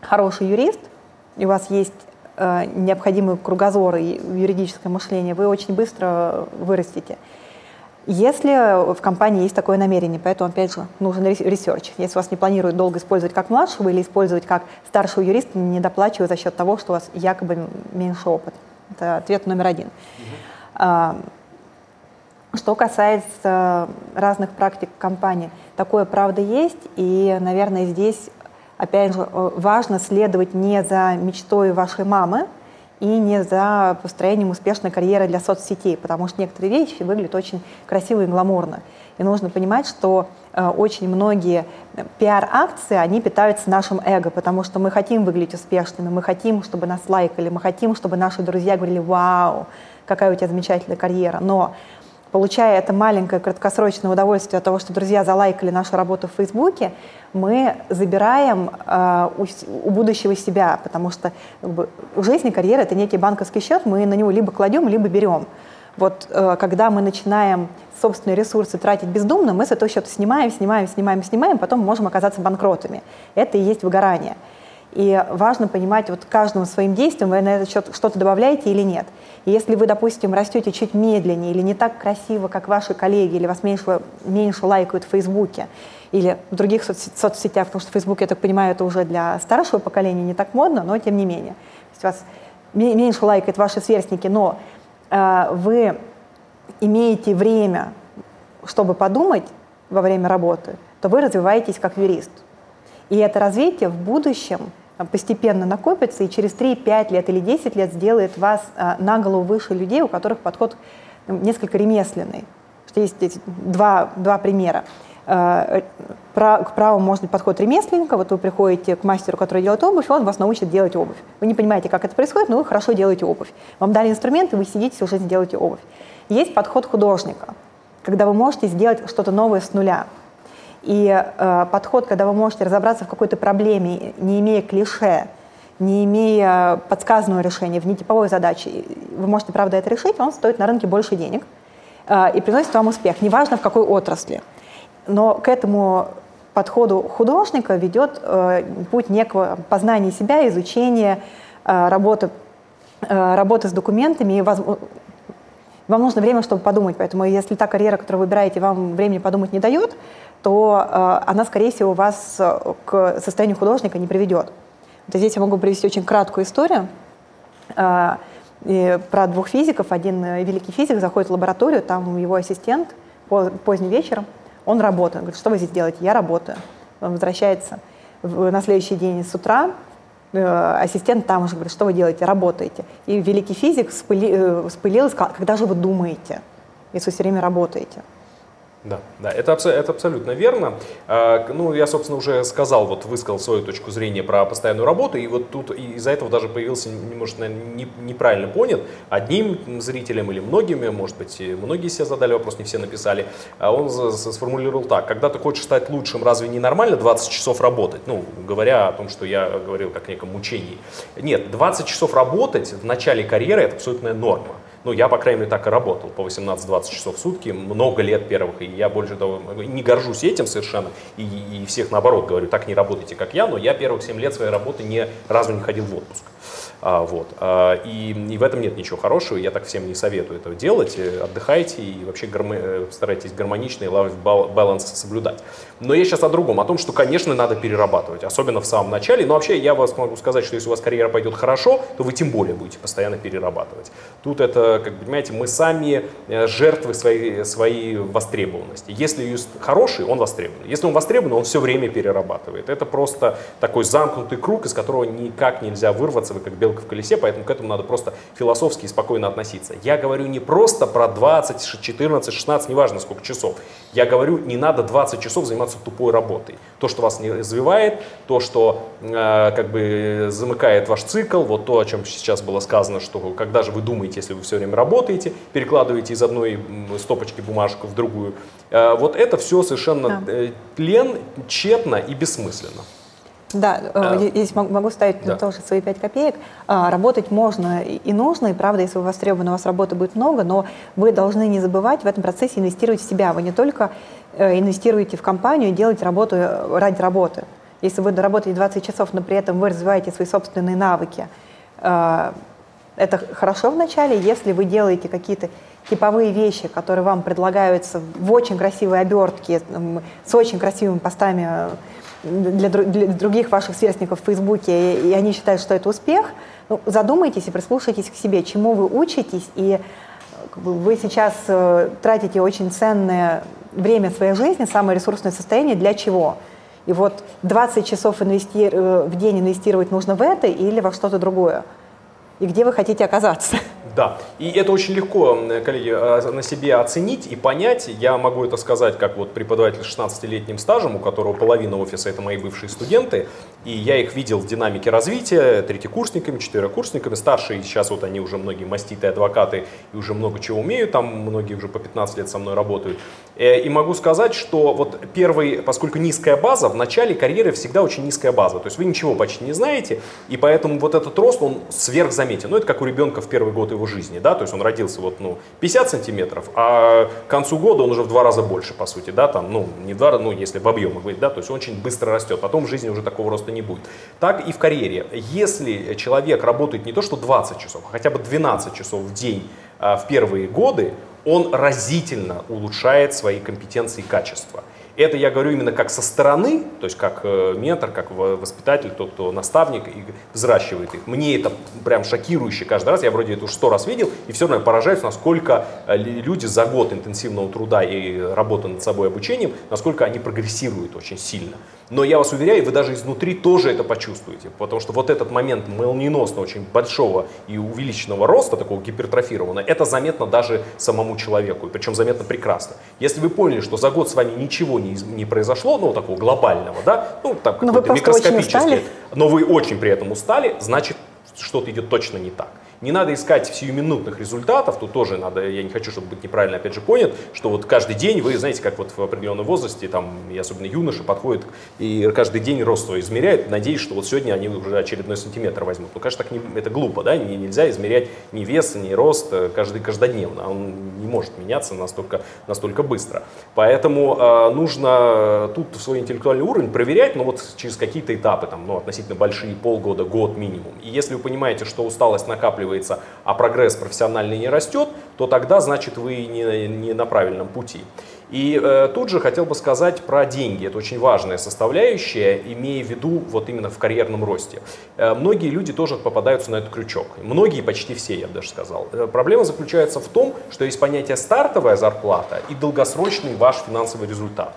хороший юрист, и у вас есть э, необходимый кругозор и юридическое мышление, вы очень быстро вырастете. Если в компании есть такое намерение, поэтому, опять же, нужен research. Если вас не планируют долго использовать как младшего или использовать как старшего юриста, не доплачивая за счет того, что у вас якобы меньше опыта. Это ответ номер один. Mm-hmm. Что касается разных практик компании, такое правда есть, и, наверное, здесь, опять же, важно следовать не за мечтой вашей мамы и не за построением успешной карьеры для соцсетей, потому что некоторые вещи выглядят очень красиво и гламурно. И нужно понимать, что э, очень многие пиар-акции, они питаются нашим эго, потому что мы хотим выглядеть успешными, мы хотим, чтобы нас лайкали, мы хотим, чтобы наши друзья говорили «Вау, какая у тебя замечательная карьера». Но получая это маленькое краткосрочное удовольствие от того, что друзья залайкали нашу работу в Фейсбуке, мы забираем э, у, у будущего себя, потому что как бы, жизнь и карьера — это некий банковский счет, мы на него либо кладем, либо берем. Вот э, когда мы начинаем собственные ресурсы тратить бездумно, мы с этого счета снимаем, снимаем, снимаем, снимаем, потом можем оказаться банкротами. Это и есть выгорание. И важно понимать вот каждым своим действием, вы на этот счет что-то добавляете или нет. И если вы, допустим, растете чуть медленнее или не так красиво, как ваши коллеги, или вас меньше, меньше лайкают в Фейсбуке или в других соц соцсетях, потому что Фейсбук, я так понимаю, это уже для старшего поколения не так модно, но тем не менее. То есть вас меньше лайкают ваши сверстники, но э, вы имеете время, чтобы подумать во время работы, то вы развиваетесь как юрист. И это развитие в будущем – постепенно накопится и через 3-5 лет или 10 лет сделает вас а, на голову выше людей, у которых подход несколько ремесленный. Что есть здесь два, два примера. А, к праву может быть подход ремесленника. Вот вы приходите к мастеру, который делает обувь, и он вас научит делать обувь. Вы не понимаете, как это происходит, но вы хорошо делаете обувь. Вам дали инструменты, вы сидите, уже сделаете обувь. Есть подход художника, когда вы можете сделать что-то новое с нуля. И э, подход, когда вы можете разобраться в какой-то проблеме, не имея клише, не имея подсказанного решения, в нетиповой задаче, вы можете, правда, это решить, он стоит на рынке больше денег э, и приносит вам успех, неважно в какой отрасли. Но к этому подходу художника ведет э, путь некого познания себя, изучения, э, работы, э, работы с документами. И воз... Вам нужно время, чтобы подумать. Поэтому если та карьера, которую вы выбираете, вам времени подумать не дает, то э, она, скорее всего, вас э, к состоянию художника не приведет. Вот здесь я могу привести очень краткую историю э, про двух физиков. Один великий физик заходит в лабораторию, там его ассистент поздним вечером, он работает. Говорит, что вы здесь делаете? Я работаю. Он возвращается на следующий день с утра, ассистент там уже говорит, что вы делаете? Работаете. И великий физик вспыли, вспылил и сказал, когда же вы думаете, если все время работаете? Да, да, это, это абсолютно верно. А, ну, я, собственно, уже сказал, вот высказал свою точку зрения про постоянную работу, и вот тут из-за этого даже появился, может, наверное, не, неправильно понят одним зрителем или многими, может быть, многие себе задали вопрос, не все написали. А он сформулировал так, когда ты хочешь стать лучшим, разве не нормально 20 часов работать? Ну, говоря о том, что я говорил как о неком мучении. Нет, 20 часов работать в начале карьеры – это абсолютная норма. Ну, я, по крайней мере, так и работал, по 18-20 часов в сутки, много лет первых, и я больше того, не горжусь этим совершенно, и, и всех наоборот говорю, так не работайте, как я, но я первых 7 лет своей работы ни разу не ходил в отпуск. А, вот. А, и, и в этом нет ничего хорошего, я так всем не советую этого делать. Э, отдыхайте и вообще гармо... Э, старайтесь гармонично и life баланс соблюдать. Но я сейчас о другом, о том, что, конечно, надо перерабатывать, особенно в самом начале. Но вообще я вас могу сказать, что если у вас карьера пойдет хорошо, то вы тем более будете постоянно перерабатывать. Тут это, как понимаете, мы сами э, жертвы своей, своей востребованности. Если юрист хороший, он востребован. Если он востребован, он все время перерабатывает. Это просто такой замкнутый круг, из которого никак нельзя вырваться, вы как белка в колесе, поэтому к этому надо просто философски и спокойно относиться. Я говорю не просто про 20, 14, 16, неважно сколько часов. Я говорю, не надо 20 часов заниматься тупой работой. То, что вас не развивает, то, что э, как бы замыкает ваш цикл, вот то, о чем сейчас было сказано, что когда же вы думаете, если вы все время работаете, перекладываете из одной стопочки бумажку в другую, э, вот это все совершенно да. э, тлен, тщетно и бессмысленно. Да, а, здесь могу ставить да. тоже свои пять копеек. А, работать можно и нужно, и правда, если вы востребованы, у вас работы будет много, но вы должны не забывать в этом процессе инвестировать в себя. Вы не только инвестируете в компанию и делаете работу ради работы. Если вы доработаете 20 часов, но при этом вы развиваете свои собственные навыки, это хорошо вначале, если вы делаете какие-то типовые вещи, которые вам предлагаются в очень красивой обертке, с очень красивыми постами для, для других ваших сверстников в Фейсбуке, и они считают, что это успех, ну, задумайтесь и прислушайтесь к себе, чему вы учитесь, и вы сейчас э, тратите очень ценное время своей жизни, самое ресурсное состояние для чего? И вот 20 часов инвести... Э, в день инвестировать нужно в это или во что-то другое? И где вы хотите оказаться? Да, и это очень легко, коллеги, а, на себе оценить и понять. Я могу это сказать как вот преподаватель с 16-летним стажем, у которого половина офиса это мои бывшие студенты, и я их видел в динамике развития, третьекурсниками, четверокурсниками, старшие, сейчас вот они уже многие маститые адвокаты и уже много чего умеют, там многие уже по 15 лет со мной работают. Э, и могу сказать, что вот первый, поскольку низкая база, в начале карьеры всегда очень низкая база, то есть вы ничего почти не знаете, и поэтому вот этот рост, он сверхзаметен. Ну, это как у ребенка в первый год его его жизни, да, то есть он родился вот, ну, 50 сантиметров, а к концу года он уже в два раза больше, по сути, да, там, ну, не два раза, ну, если в объемах говорить, да, то есть он очень быстро растет, потом в жизни уже такого роста не будет. Так и в карьере. Если человек работает не то что 20 часов, а хотя бы 12 часов в день а, в первые годы, он разительно улучшает свои компетенции и качества. Это я говорю именно как со стороны, то есть как э, ментор, как воспитатель, тот, кто наставник и взращивает их. Мне это прям шокирующе каждый раз. Я вроде это уже сто раз видел, и все равно поражаюсь, насколько э, люди за год интенсивного труда и работы над собой обучением, насколько они прогрессируют очень сильно. Но я вас уверяю, вы даже изнутри тоже это почувствуете, потому что вот этот момент молниеносно очень большого и увеличенного роста, такого гипертрофированного, это заметно даже самому человеку, и причем заметно прекрасно. Если вы поняли, что за год с вами ничего не, не произошло, ну, такого глобального, да, ну, там, какой-то микроскопический, но вы очень при этом устали, значит, что-то идет точно не так. Не надо искать сиюминутных результатов, тут тоже надо, я не хочу, чтобы быть неправильно опять же понят, что вот каждый день вы, знаете, как вот в определенном возрасте, там, и особенно юноши подходят и каждый день рост свой измеряют, надеясь, что вот сегодня они уже очередной сантиметр возьмут. Ну, конечно, так не, это глупо, да, не, нельзя измерять ни вес, ни рост э, каждый, каждодневно, он не может меняться настолько, настолько быстро. Поэтому э, нужно тут свой интеллектуальный уровень проверять, но вот через какие-то этапы, там, ну, относительно большие, полгода, год минимум. И если вы понимаете, что усталость накапливается останавливается, а прогресс профессиональный не растет, то тогда, значит, вы не, не на правильном пути. И э, тут же хотел бы сказать про деньги. Это очень важная составляющая, имея в виду вот именно в карьерном росте. Э, многие люди тоже попадаются на этот крючок. Многие, почти все, я бы даже сказал. Э, проблема заключается в том, что есть понятие стартовая зарплата и долгосрочный ваш финансовый результат.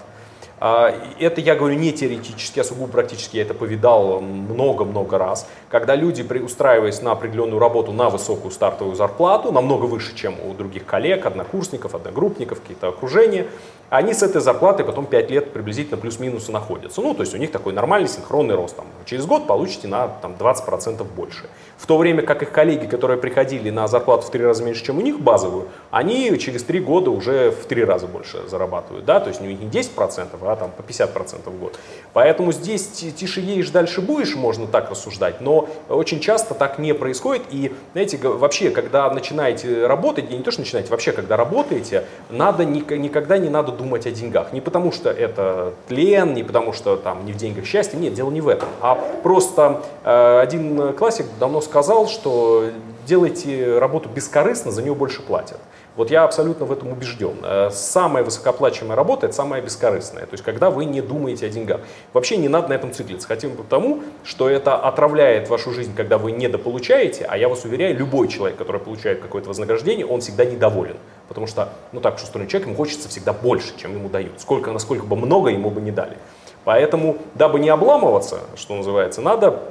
А, это я говорю не теоретически, а сугубо практически, я это повидал много-много раз, когда люди, устраиваясь на определенную работу на высокую стартовую зарплату, намного выше, чем у других коллег, однокурсников, одногруппников, какие-то окружения, они с этой зарплатой потом 5 лет приблизительно плюс-минус находятся. Ну, то есть у них такой нормальный синхронный рост. Там, через год получите на там, 20% больше. В то время как их коллеги, которые приходили на зарплату в 3 раза меньше, чем у них базовую, они через 3 года уже в 3 раза больше зарабатывают. Да? То есть у них не 10%, а там, по 50% в год. Поэтому здесь тише едешь, дальше будешь, можно так рассуждать. Но очень часто так не происходит. И, знаете, вообще, когда начинаете работать, не то, что начинаете, вообще, когда работаете, надо никогда не надо думать о деньгах. Не потому что это тлен, не потому что там не в деньгах счастье, нет, дело не в этом. А просто э, один классик давно сказал, что делайте работу бескорыстно, за нее больше платят. Вот я абсолютно в этом убежден. Э, самая высокооплачиваемая работа – это самая бескорыстная. То есть, когда вы не думаете о деньгах. Вообще не надо на этом циклиться. Хотя бы потому, что это отравляет вашу жизнь, когда вы недополучаете. А я вас уверяю, любой человек, который получает какое-то вознаграждение, он всегда недоволен. Потому что, ну так устроен человек, ему хочется всегда больше, чем ему дают. Сколько, насколько бы много ему бы не дали. Поэтому, дабы не обламываться, что называется, надо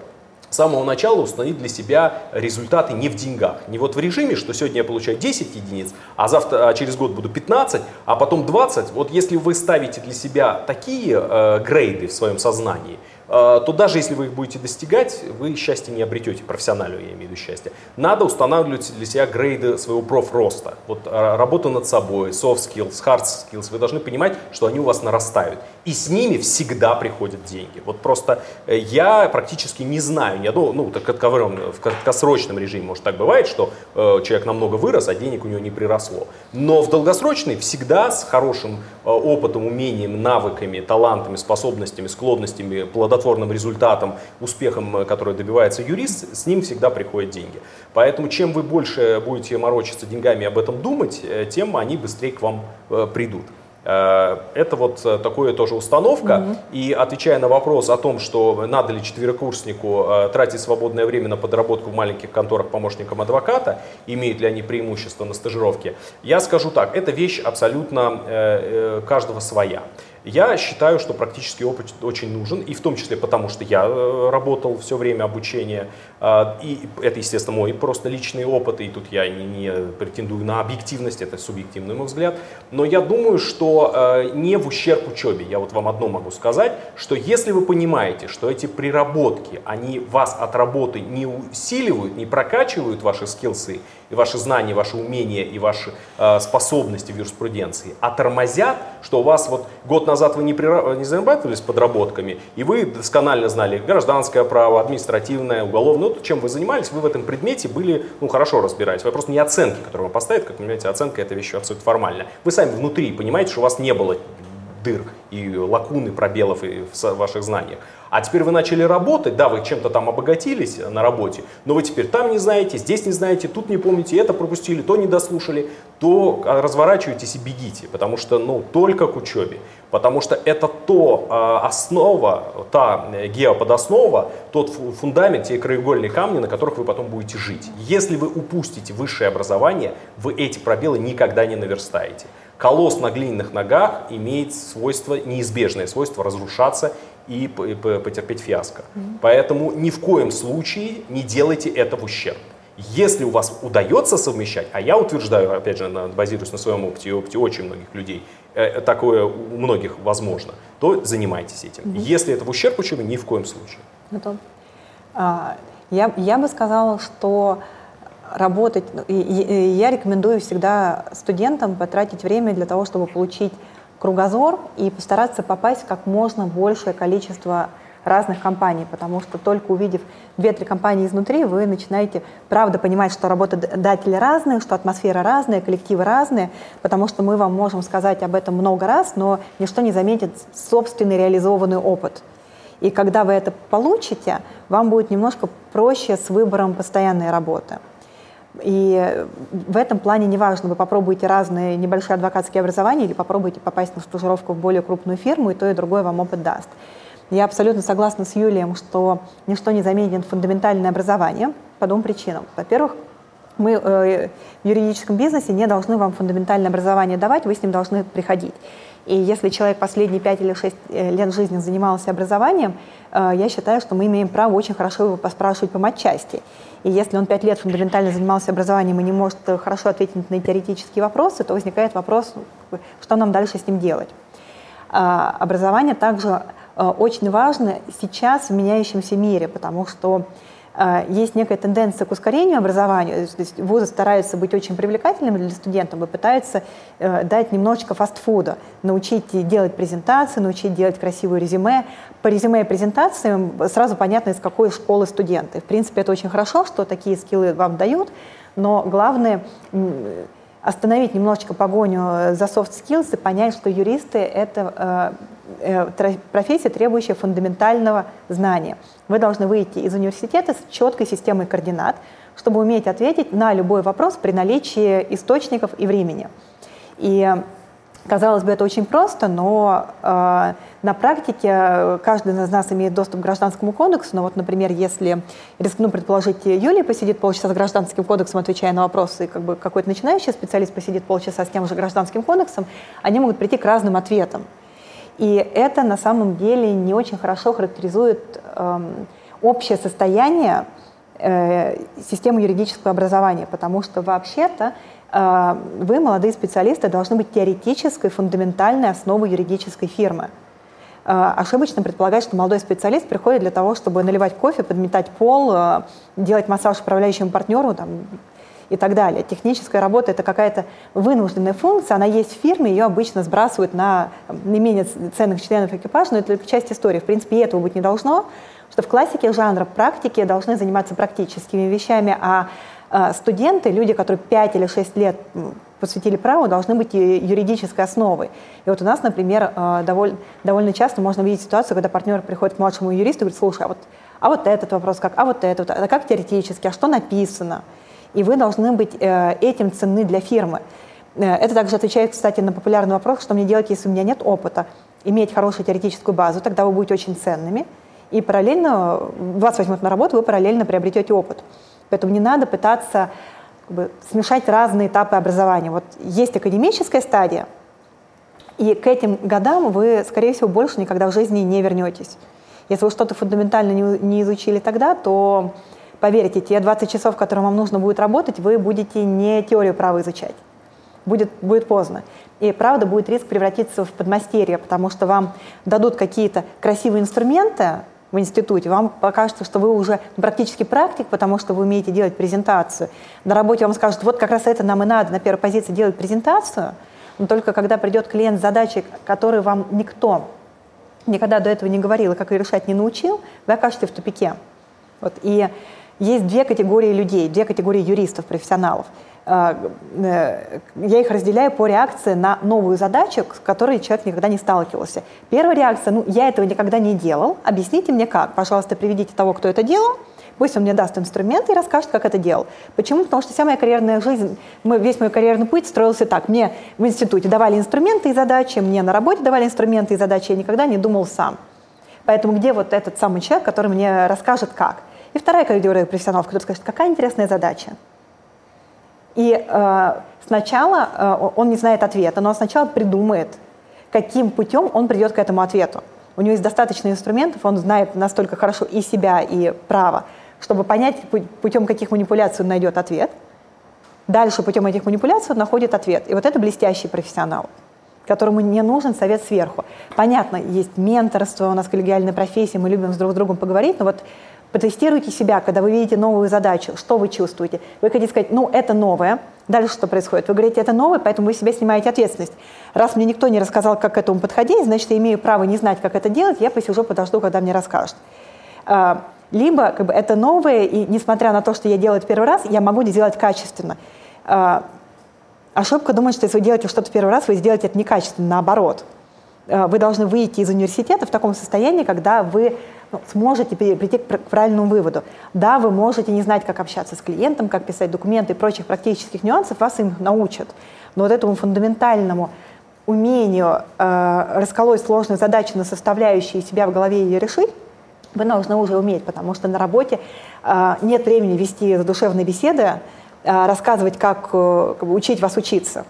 с самого начала установить для себя результаты не в деньгах. Не вот в режиме, что сегодня я получаю 10 единиц, а завтра, а через год буду 15, а потом 20. Вот если вы ставите для себя такие э, грейды в своем сознании – Э, то даже если вы их будете достигать, вы счастье не обретете, профессионального я имею в виду счастье. Надо устанавливать для себя грейды своего профроста. Вот э, работа над собой, soft skills, hard skills, вы должны понимать, что они у вас нарастают. И с ними всегда приходят деньги. Вот просто э, я практически не знаю ни одного, ну, так, в краткосрочном режиме, может так бывает, что э, человек намного вырос, а денег у него не приросло. Но в долгосрочной всегда с хорошим э, опытом, умением, навыками, талантами, способностями, склонностями, плодотворным результатом, успехом, э, который добивается юрист, с ним всегда приходят деньги. Поэтому чем вы больше будете морочиться деньгами и об этом думать, э, тем они быстрее к вам э, придут. Это вот такое тоже установка. Mm-hmm. И отвечая на вопрос о том, что надо ли четверокурснику тратить свободное время на подработку в маленьких конторах помощником адвоката, имеют ли они преимущество на стажировке, я скажу так, эта вещь абсолютно каждого своя. Я считаю, что практический опыт очень нужен, и в том числе потому, что я э, работал все время обучения, и это, естественно, мой просто личный опыт, и тут я не, претендую на объективность, это субъективный мой взгляд, но я думаю, что э, не в ущерб учебе. Я вот вам одно могу сказать, что если вы понимаете, что эти приработки, они вас от работы не усиливают, не прокачивают ваши скиллсы, и ваши знания, ваши умения и ваши э, способности в юриспруденции, а тормозят, что у вас вот год назад вы не, прира... не зарабатывались подработками, и вы досконально знали гражданское право, административное, уголовное, ну, чем вы занимались, вы в этом предмете были, ну, хорошо разбираетесь. Вопрос не оценки, которые вам поставят, как вы понимаете, оценка это вещь абсолютно формальная. Вы сами внутри понимаете, что у вас не было дыр и лакуны, пробелов в ваших знаниях. А теперь вы начали работать, да, вы чем-то там обогатились на работе, но вы теперь там не знаете, здесь не знаете, тут не помните, это пропустили, то не дослушали, то разворачивайтесь и бегите, потому что, ну, только к учебе. Потому что это то э, основа, та э, геоподоснова, тот фундамент, те краеугольные камни, на которых вы потом будете жить. Если вы упустите высшее образование, вы эти пробелы никогда не наверстаете. Колосс на глиняных ногах имеет свойство, неизбежное свойство разрушаться и потерпеть фиаско. Mm-hmm. Поэтому ни в коем случае не делайте это в ущерб. Если у вас удается совмещать, а я утверждаю, опять же, базируясь на своем опыте и опыте очень многих людей, э, такое у многих возможно, то занимайтесь этим. Mm-hmm. Если это в ущерб учебе, ни в коем случае. Готов. А, я, я бы сказала, что работать, я рекомендую всегда студентам потратить время для того, чтобы получить кругозор и постараться попасть в как можно большее количество разных компаний, потому что только увидев две-три компании изнутри, вы начинаете правда понимать, что работодатели разные, что атмосфера разная, коллективы разные, потому что мы вам можем сказать об этом много раз, но ничто не заметит собственный реализованный опыт. И когда вы это получите, вам будет немножко проще с выбором постоянной работы. И в этом плане неважно, вы попробуете разные небольшие адвокатские образования или попробуете попасть на стажировку в более крупную фирму, и то, и другое вам опыт даст. Я абсолютно согласна с Юлием, что ничто не заменит фундаментальное образование по двум причинам. Во-первых, мы э, в юридическом бизнесе не должны вам фундаментальное образование давать, вы с ним должны приходить. И если человек последние 5 или 6 э, лет жизни занимался образованием, э, я считаю, что мы имеем право очень хорошо его поспрашивать по матчасти. И если он пять лет фундаментально занимался образованием и не может хорошо ответить на теоретические вопросы, то возникает вопрос, что нам дальше с ним делать. А, образование также очень важно сейчас в меняющемся мире, потому что есть некая тенденция к ускорению образования, то есть вузы стараются быть очень привлекательными для студентов и пытаются э, дать немножечко фастфуда, научить делать презентации, научить делать красивые резюме. По резюме и презентациям сразу понятно, из какой школы студенты. В принципе, это очень хорошо, что такие скиллы вам дают, но главное остановить немножечко погоню за soft skills и понять, что юристы — это э, э, профессия, требующая фундаментального знания. Вы должны выйти из университета с четкой системой координат, чтобы уметь ответить на любой вопрос при наличии источников и времени. И Казалось бы, это очень просто, но э, на практике каждый из нас имеет доступ к гражданскому кодексу. Но вот, например, если, рискну предположить, Юлия посидит полчаса с гражданским кодексом, отвечая на вопросы, и как бы какой-то начинающий специалист посидит полчаса с тем же гражданским кодексом, они могут прийти к разным ответам. И это на самом деле не очень хорошо характеризует э, общее состояние э, системы юридического образования, потому что вообще-то а, вы, молодые специалисты, должны быть теоретической, фундаментальной основой юридической фирмы. А, ошибочно предполагать, что молодой специалист приходит для того, чтобы наливать кофе, подметать пол, делать массаж управляющему партнеру там, и так далее. Техническая работа – это какая-то вынужденная функция, она есть в фирме, ее обычно сбрасывают на не менее ценных членов экипажа, но это только часть истории. В принципе, этого быть не должно, что в классике жанра практики должны заниматься практическими вещами, а а, студенты, люди, которые 5 или 6 лет посвятили праву, должны быть юридической основой. И вот у нас, например, а, довольно, довольно часто можно видеть ситуацию, когда партнер приходит к младшему юристу и говорит, слушай, а вот, а вот этот вопрос как, а вот этот, а как теоретически, а что написано? И вы должны быть э, этим ценны для фирмы. Э, это также отвечает, кстати, на популярный вопрос, что мне делать, если у меня нет опыта. Иметь хорошую теоретическую базу, тогда вы будете очень ценными. И параллельно вас возьмут на работу, вы параллельно приобретете опыт. Поэтому не надо пытаться как бы, смешать разные этапы образования. Вот есть академическая стадия, и к этим годам вы, скорее всего, больше никогда в жизни не вернетесь. Если вы что-то фундаментально не, не изучили тогда, то поверьте, те 20 часов, которые вам нужно будет работать, вы будете не теорию права изучать. Будет, будет поздно. И правда будет риск превратиться в подмастерье, потому что вам дадут какие-то красивые инструменты, в институте, вам покажется, что вы уже практически практик, потому что вы умеете делать презентацию. На работе вам скажут, вот как раз это нам и надо на первой позиции делать презентацию, но только когда придет клиент с задачей, которую вам никто никогда до этого не говорил и как ее решать не научил, вы окажетесь в тупике. Вот. И есть две категории людей, две категории юристов, профессионалов – а, э, я их разделяю по реакции на новую задачу, с которой человек никогда не сталкивался. Первая реакция, ну, я этого никогда не делал, объясните мне как. Пожалуйста, приведите того, кто это делал, пусть он мне даст инструмент и расскажет, как это делал. Почему? Потому что вся моя карьерная жизнь, весь мой карьерный путь строился так. Мне в институте давали инструменты и задачи, мне на работе давали инструменты и задачи, я никогда не думал сам. Поэтому где вот этот самый человек, который мне расскажет как? И вторая категория профессионалов, который скажет, какая интересная задача. И э, сначала э, он не знает ответа, но он сначала придумает, каким путем он придет к этому ответу. У него есть достаточно инструментов, он знает настолько хорошо и себя, и право, чтобы понять, путем каких манипуляций он найдет ответ. Дальше путем этих манипуляций он находит ответ. И вот это блестящий профессионал, которому не нужен совет сверху. Понятно, есть менторство, у нас коллегиальная профессия, мы любим с друг с другом поговорить, но вот Потестируйте себя, когда вы видите новую задачу, что вы чувствуете. Вы хотите сказать, ну, это новое, Дальше что происходит? Вы говорите, это новое, поэтому вы себе снимаете ответственность. Раз мне никто не рассказал, как к этому подходить, значит, я имею право не знать, как это делать, я посижу, подожду, когда мне расскажут. А, либо как бы, это новое, и несмотря на то, что я делаю это первый раз, я могу сделать качественно. А, ошибка думать, что если вы делаете что-то первый раз, вы сделаете это некачественно, наоборот. А, вы должны выйти из университета в таком состоянии, когда вы ну, сможете прийти к правильному выводу. Да, вы можете не знать, как общаться с клиентом, как писать документы и прочих практических нюансов, вас им научат. Но вот этому фундаментальному умению э, расколоть сложные задачи на составляющие себя в голове и решить, вы должны уже уметь, потому что на работе э, нет времени вести задушевные беседы, э, рассказывать, как, э, как бы учить вас учиться.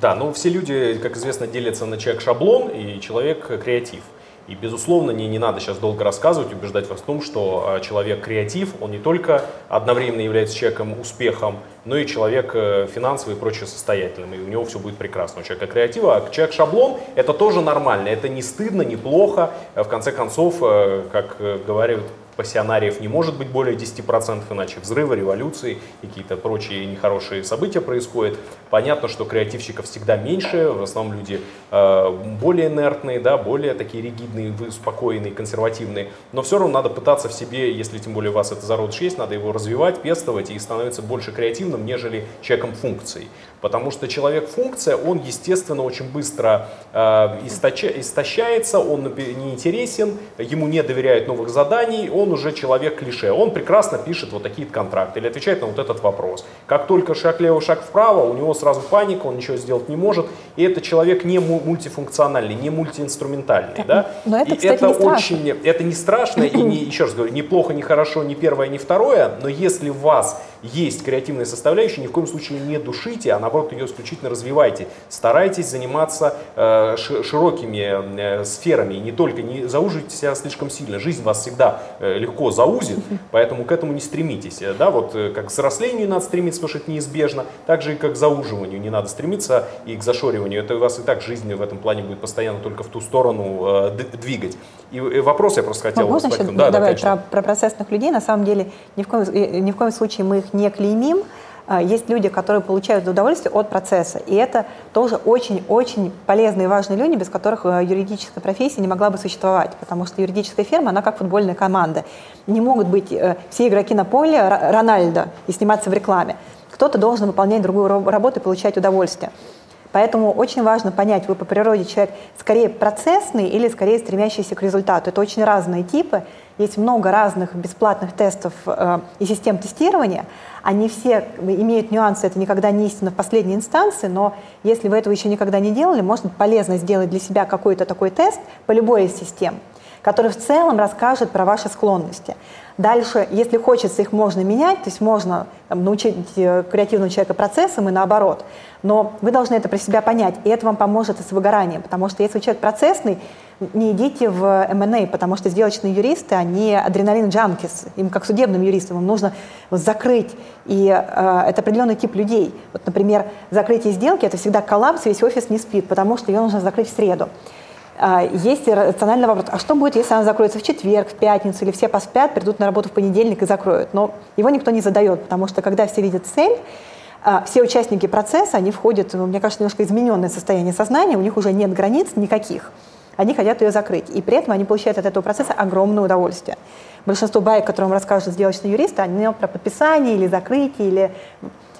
Да, ну все люди, как известно, делятся на человек-шаблон и человек-креатив. И, безусловно, не, не надо сейчас долго рассказывать, убеждать вас в том, что э, человек креатив, он не только одновременно является человеком успехом, но и человек э, финансовый и прочее состоятельным, и у него все будет прекрасно. У человека креатива, а человек шаблон, это тоже нормально, это не стыдно, не плохо. В конце концов, как говорят пассионариев не может быть более 10%, иначе взрывы, революции, какие-то прочие нехорошие события происходят. Понятно, что креативщиков всегда меньше, в основном люди э, более инертные, да, более такие ригидные, спокойные, консервативные, но все равно надо пытаться в себе, если тем более у вас это зародыш есть, надо его развивать, пестовать и становиться больше креативным, нежели человеком функций. Потому что человек-функция, он, естественно, очень быстро э, источа, истощается, он неинтересен, ему не доверяют новых заданий, он уже человек-клише. Он прекрасно пишет вот такие контракты или отвечает на вот этот вопрос. Как только шаг лево, шаг вправо, у него сразу паника, он ничего сделать не может. И это человек не мультифункциональный, не мультиинструментальный. Да? Но это, и кстати, это не страшно. очень, это не страшно, и не, еще раз говорю, не плохо, не хорошо, не первое, не второе, но если у вас есть креативная составляющая, ни в коем случае не душите, а наоборот ее исключительно развивайте. Старайтесь заниматься э, широкими э, сферами, и не только не зауживайте себя слишком сильно. Жизнь вас всегда э, легко заузит, поэтому к этому не стремитесь. Да, вот как к взрослению надо стремиться, потому что это неизбежно, так же и как к зауживанию не надо стремиться и к зашориванию. Это у вас и так жизнь в этом плане будет постоянно только в ту сторону э, двигать. И, и вопрос я просто хотел... Можно еще да, добавить да, про, про процессных людей? На самом деле ни в коем, ни в коем случае мы их не клеймим, а, есть люди, которые получают удовольствие от процесса. И это тоже очень-очень полезные и важные люди, без которых э, юридическая профессия не могла бы существовать. Потому что юридическая фирма, она как футбольная команда. Не могут быть э, все игроки на поле Рональдо и сниматься в рекламе. Кто-то должен выполнять другую работу и получать удовольствие. Поэтому очень важно понять, вы по природе человек скорее процессный или скорее стремящийся к результату. Это очень разные типы. Есть много разных бесплатных тестов э, и систем тестирования. Они все имеют нюансы, это никогда не истина в последней инстанции, но если вы этого еще никогда не делали, может быть полезно сделать для себя какой-то такой тест по любой из систем, который в целом расскажет про ваши склонности. Дальше, если хочется, их можно менять, то есть можно там, научить э, креативного человека процессам и наоборот. Но вы должны это про себя понять, и это вам поможет с выгоранием, потому что если человек процессный, не идите в M&A, потому что сделочные юристы, они адреналин-джанкис, им как судебным юристам, им нужно закрыть, и э, это определенный тип людей. Вот, например, закрытие сделки – это всегда коллапс, весь офис не спит, потому что ее нужно закрыть в среду. Э, есть рациональный вопрос, а что будет, если она закроется в четверг, в пятницу, или все поспят, придут на работу в понедельник и закроют? Но его никто не задает, потому что когда все видят цель, э, все участники процесса, они входят, мне кажется, немножко измененное состояние сознания, у них уже нет границ никаких они хотят ее закрыть. И при этом они получают от этого процесса огромное удовольствие. Большинство баек, которые вам расскажут сделочные юристы, они про подписание или закрытие, или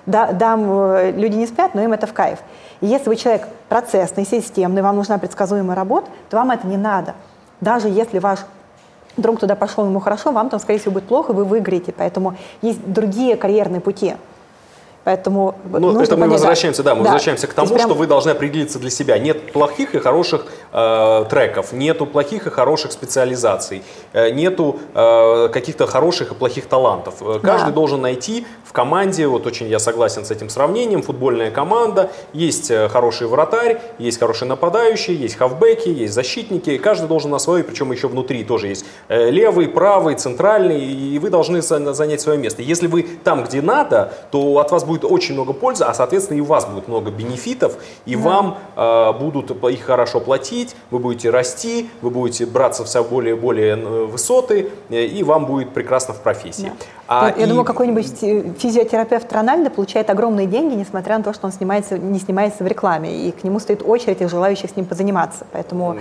да, дам, э, люди не спят, но им это в кайф. И если вы человек процессный, системный, вам нужна предсказуемая работа, то вам это не надо. Даже если ваш друг туда пошел, ему хорошо, вам там, скорее всего, будет плохо, вы выиграете. Поэтому есть другие карьерные пути. Поэтому ну, это мы понять, возвращаемся, да, мы да. возвращаемся к тому, прям... что вы должны определиться для себя. Нет плохих и хороших э, треков, нету плохих и хороших специализаций, э, нету э, каких-то хороших и плохих талантов. Э, каждый да. должен найти в команде, вот очень я согласен с этим сравнением, футбольная команда, есть э, хороший вратарь, есть хороший нападающий, есть хавбеки, есть защитники, каждый должен на свой, причем еще внутри тоже есть э, левый, правый, центральный, и вы должны занять свое место. Если вы там, где надо, то от вас будет очень много пользы, а соответственно и у вас будет много бенефитов, и да. вам э, будут их хорошо платить, вы будете расти, вы будете браться все более и более э, высоты, э, и вам будет прекрасно в профессии. Да. А, я и... думаю, какой-нибудь физиотерапевт Рональдо получает огромные деньги, несмотря на то, что он снимается, не снимается в рекламе, и к нему стоит очередь из желающих с ним позаниматься. Поэтому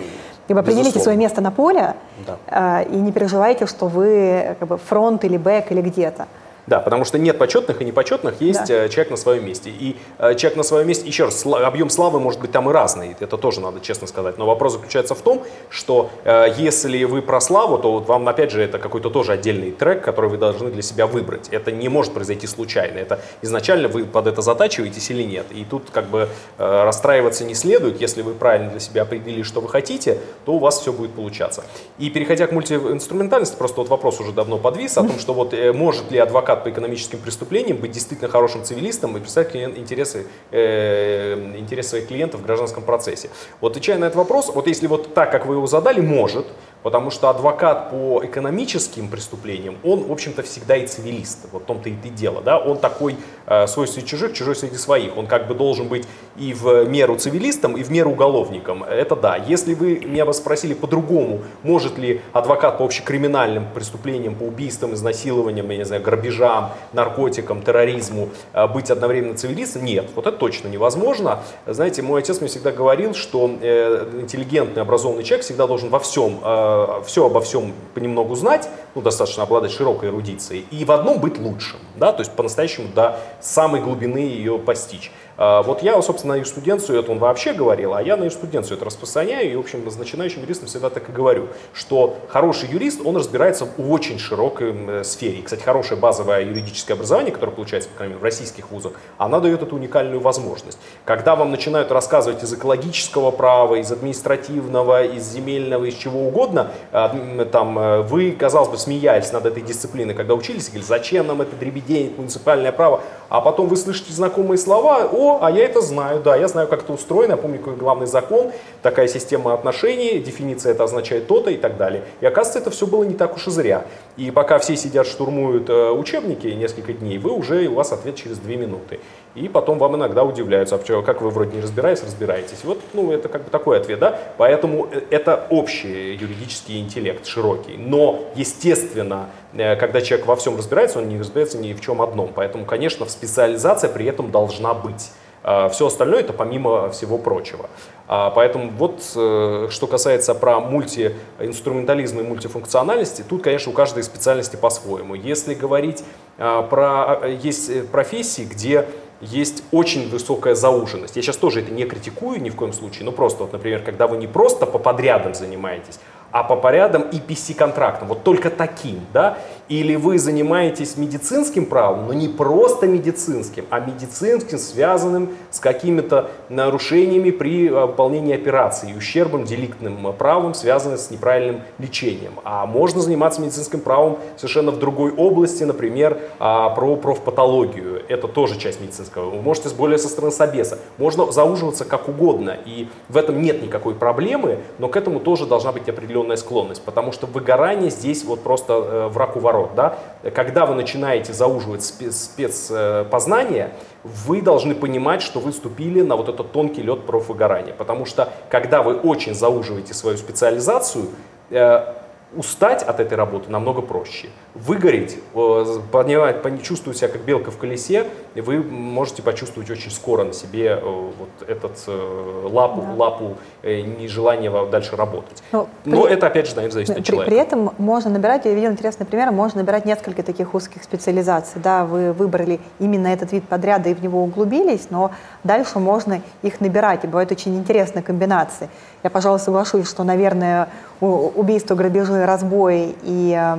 как бы, определите свое место на поле да. э, и не переживайте, что вы как бы, фронт или бэк или где-то. Да, потому что нет почетных и непочетных, есть да. Э, человек на своем месте. И э, человек на своем месте, еще раз, объем славы может быть там и разный, это тоже надо честно сказать. Но вопрос заключается в том, что э, если вы про славу, то вот вам, опять же, это какой-то тоже отдельный трек, который вы должны для себя выбрать. Это не может произойти случайно. Это изначально вы под это затачиваетесь или нет. И тут как бы расстраиваться не следует. Если вы правильно для себя определили, что вы хотите, то у вас все будет получаться. И переходя к мультиинструментальности, просто вот вопрос уже давно подвис о том, что вот может ли адвокат адвокат по экономическим преступлениям, быть действительно хорошим цивилистом и представить клиент, интересы, э, интересы своих клиентов в гражданском процессе. Вот отвечая на этот вопрос, вот если вот так, как вы его задали, может, Потому что адвокат по экономическим преступлениям, он, в общем-то, всегда и цивилист. Вот в том-то и дело. Да? Он такой э, свой среди чужих, чужой среди своих. Он как бы должен быть и в меру цивилистом, и в меру уголовником. Это да. Если вы меня бы спросили по-другому, может ли адвокат по общекриминальным преступлениям, по убийствам, изнасилованиям, я не знаю, грабежам, наркотикам, терроризму э, быть одновременно цивилистом, нет. Вот это точно невозможно. Знаете, мой отец мне всегда говорил, что э, интеллигентный, образованный человек всегда должен во всем э, Э, все обо всем понемногу знать, ну, достаточно обладать широкой эрудицией, и в одном быть лучшим, да, то есть по-настоящему до самой глубины ее постичь. А, вот я, собственно, на юриспруденцию это он вообще говорил, а я на юриспруденцию это распространяю, и, в общем, с начинающим юристом всегда так и говорю, что хороший юрист, он разбирается в очень широкой э, сфере. кстати, хорошее базовое юридическое образование, которое получается, по крайней мере, в российских вузах, она дает эту уникальную возможность. Когда вам начинают рассказывать из экологического права, из административного, из земельного, из чего угодно, а, там, э, вы, казалось бы, смеялись над этой дисциплиной, когда учились, и говорили, зачем нам это дребедень, муниципальное право, а потом вы слышите знакомые слова, о, а я это знаю, да, я знаю, как это устроено, я помню, какой главный закон, такая система отношений, дефиниция это означает то-то и так далее. И оказывается, это все было не так уж и зря. И пока все сидят, штурмуют э, учебники несколько дней, вы уже, у вас ответ через две минуты. И потом вам иногда удивляются, а почему, как вы вроде не разбираетесь, разбираетесь. Вот, ну, это как бы такой ответ, да. Поэтому э, это общий юридический интеллект, широкий. Но, естественно, когда человек во всем разбирается, он не разбирается ни в чем одном. Поэтому, конечно, специализация при этом должна быть. А Все остальное это помимо всего прочего. А поэтому вот э, что касается про мультиинструментализм и мультифункциональности, тут, конечно, у каждой специальности по-своему. Если говорить про... Есть профессии, где есть очень высокая зауженность. Я сейчас тоже это не критикую ни в коем случае, но просто, вот, например, когда вы не просто по подрядам занимаетесь, а по порядам EPC-контрактам, вот только таким, да, или вы занимаетесь медицинским правом, но не просто медицинским, а медицинским, связанным с какими-то нарушениями при э, выполнении операции, ущербом, деликтным правом, связанным с неправильным лечением. А можно заниматься медицинским правом совершенно в другой области, например, а, про профпатологию. Это тоже часть медицинского. Вы можете более со стороны собеса. Можно зауживаться как угодно, и в этом нет никакой проблемы, но к этому тоже должна быть определенная склонность, потому что выгорание здесь вот просто э, враг у ворот наоборот, да, когда вы начинаете зауживать спецпознание, вы должны понимать, что вы ступили на вот этот тонкий лед профвыгорания. Потому что когда вы очень зауживаете свою специализацию, э, устать от этой работы намного проще. Выгореть, понимать, чувствовать себя как белка в колесе, вы можете почувствовать очень скоро на себе э, вот этот э, лапу, да. лапу э, нежелания дальше работать. Но, Но при, это, опять же, наверное, зависит при, от человека. При этом можно набирать, я видел интересный пример, можно набирать несколько таких узких специализаций. Да, вы выбрали именно этот вид подряда и в него углубились, но дальше можно их набирать, и бывают очень интересные комбинации. Я, пожалуй, соглашусь, что, наверное, убийство, грабежи, разбой и э,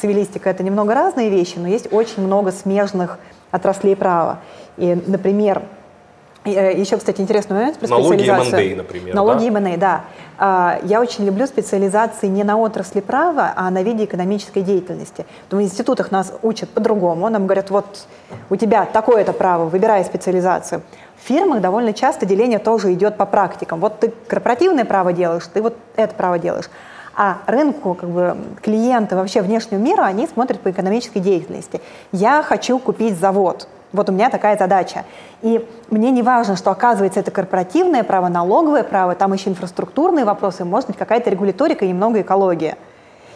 цивилистика – это немного разные вещи, но есть очень много смежных отраслей права. И, например, э, еще, кстати, интересный момент про Налоги M&A, например. Налоги да? M&A, да. А, я очень люблю специализации не на отрасли права, а на виде экономической деятельности. В институтах нас учат по-другому. Нам говорят, вот у тебя такое-то право, выбирай специализацию. В фирмах довольно часто деление тоже идет по практикам. Вот ты корпоративное право делаешь, ты вот это право делаешь. А рынку, как бы, клиенты, вообще внешнего мира, они смотрят по экономической деятельности. Я хочу купить завод. Вот у меня такая задача. И мне не важно, что оказывается это корпоративное право, налоговое право, там еще инфраструктурные вопросы, может быть какая-то регуляторика и немного экология.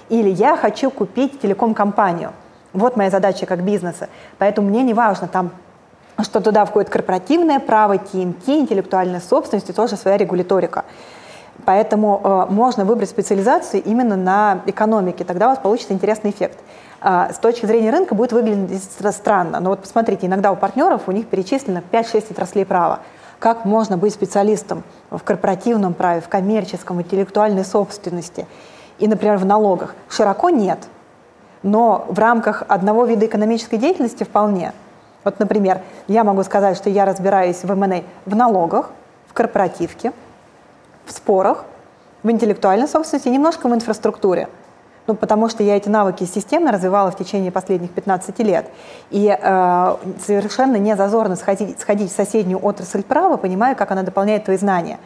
Или я хочу купить телеком-компанию. Вот моя задача как бизнеса. Поэтому мне не важно, там что туда входит корпоративное право, ТМТ, интеллектуальная собственность и тоже своя регуляторика. Поэтому э, можно выбрать специализацию именно на экономике, тогда у вас получится интересный эффект. Э, с точки зрения рынка будет выглядеть странно, но вот посмотрите, иногда у партнеров у них перечислено 5-6 отраслей права. Как можно быть специалистом в корпоративном праве, в коммерческом, интеллектуальной собственности и, например, в налогах? Широко нет, но в рамках одного вида экономической деятельности вполне – вот, например, я могу сказать, что я разбираюсь в МНА в налогах, в корпоративке, в спорах, в интеллектуальной собственности немножко в инфраструктуре. Ну, потому что я эти навыки системно развивала в течение последних 15 лет. И э, совершенно не зазорно сходить, сходить в соседнюю отрасль права, понимая, как она дополняет твои знания.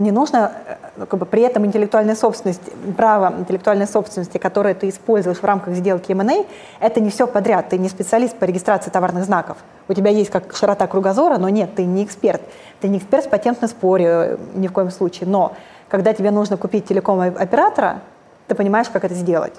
Не нужно э, как бы, при этом интеллектуальная собственность, право интеллектуальной собственности, которое ты используешь в рамках сделки M&A, это не все подряд. Ты не специалист по регистрации товарных знаков. У тебя есть как широта кругозора, но нет, ты не эксперт. Ты не эксперт в патентном споре э, ни в коем случае. Но когда тебе нужно купить телеком-оператора, ты понимаешь, как это сделать.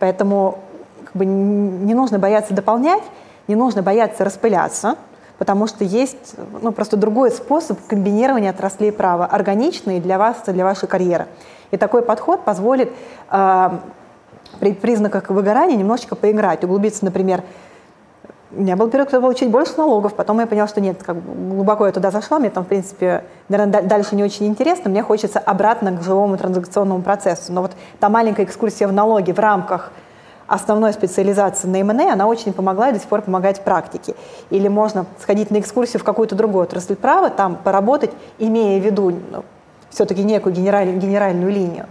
Поэтому как бы, не нужно бояться дополнять, не нужно бояться распыляться – потому что есть ну, просто другой способ комбинирования отраслей права, органичный для вас, для вашей карьеры. И такой подход позволит э, при признаках выгорания немножечко поиграть, углубиться, например, у меня был период, когда было больше налогов, потом я поняла, что нет, как глубоко я туда зашла, мне там, в принципе, наверное, дальше не очень интересно, мне хочется обратно к живому транзакционному процессу. Но вот та маленькая экскурсия в налоги в рамках основной специализации на МНА, она очень помогла и до сих пор помогает в практике. Или можно сходить на экскурсию в какую-то другую отрасль права, там поработать, имея в виду ну, все-таки некую генераль, генеральную линию.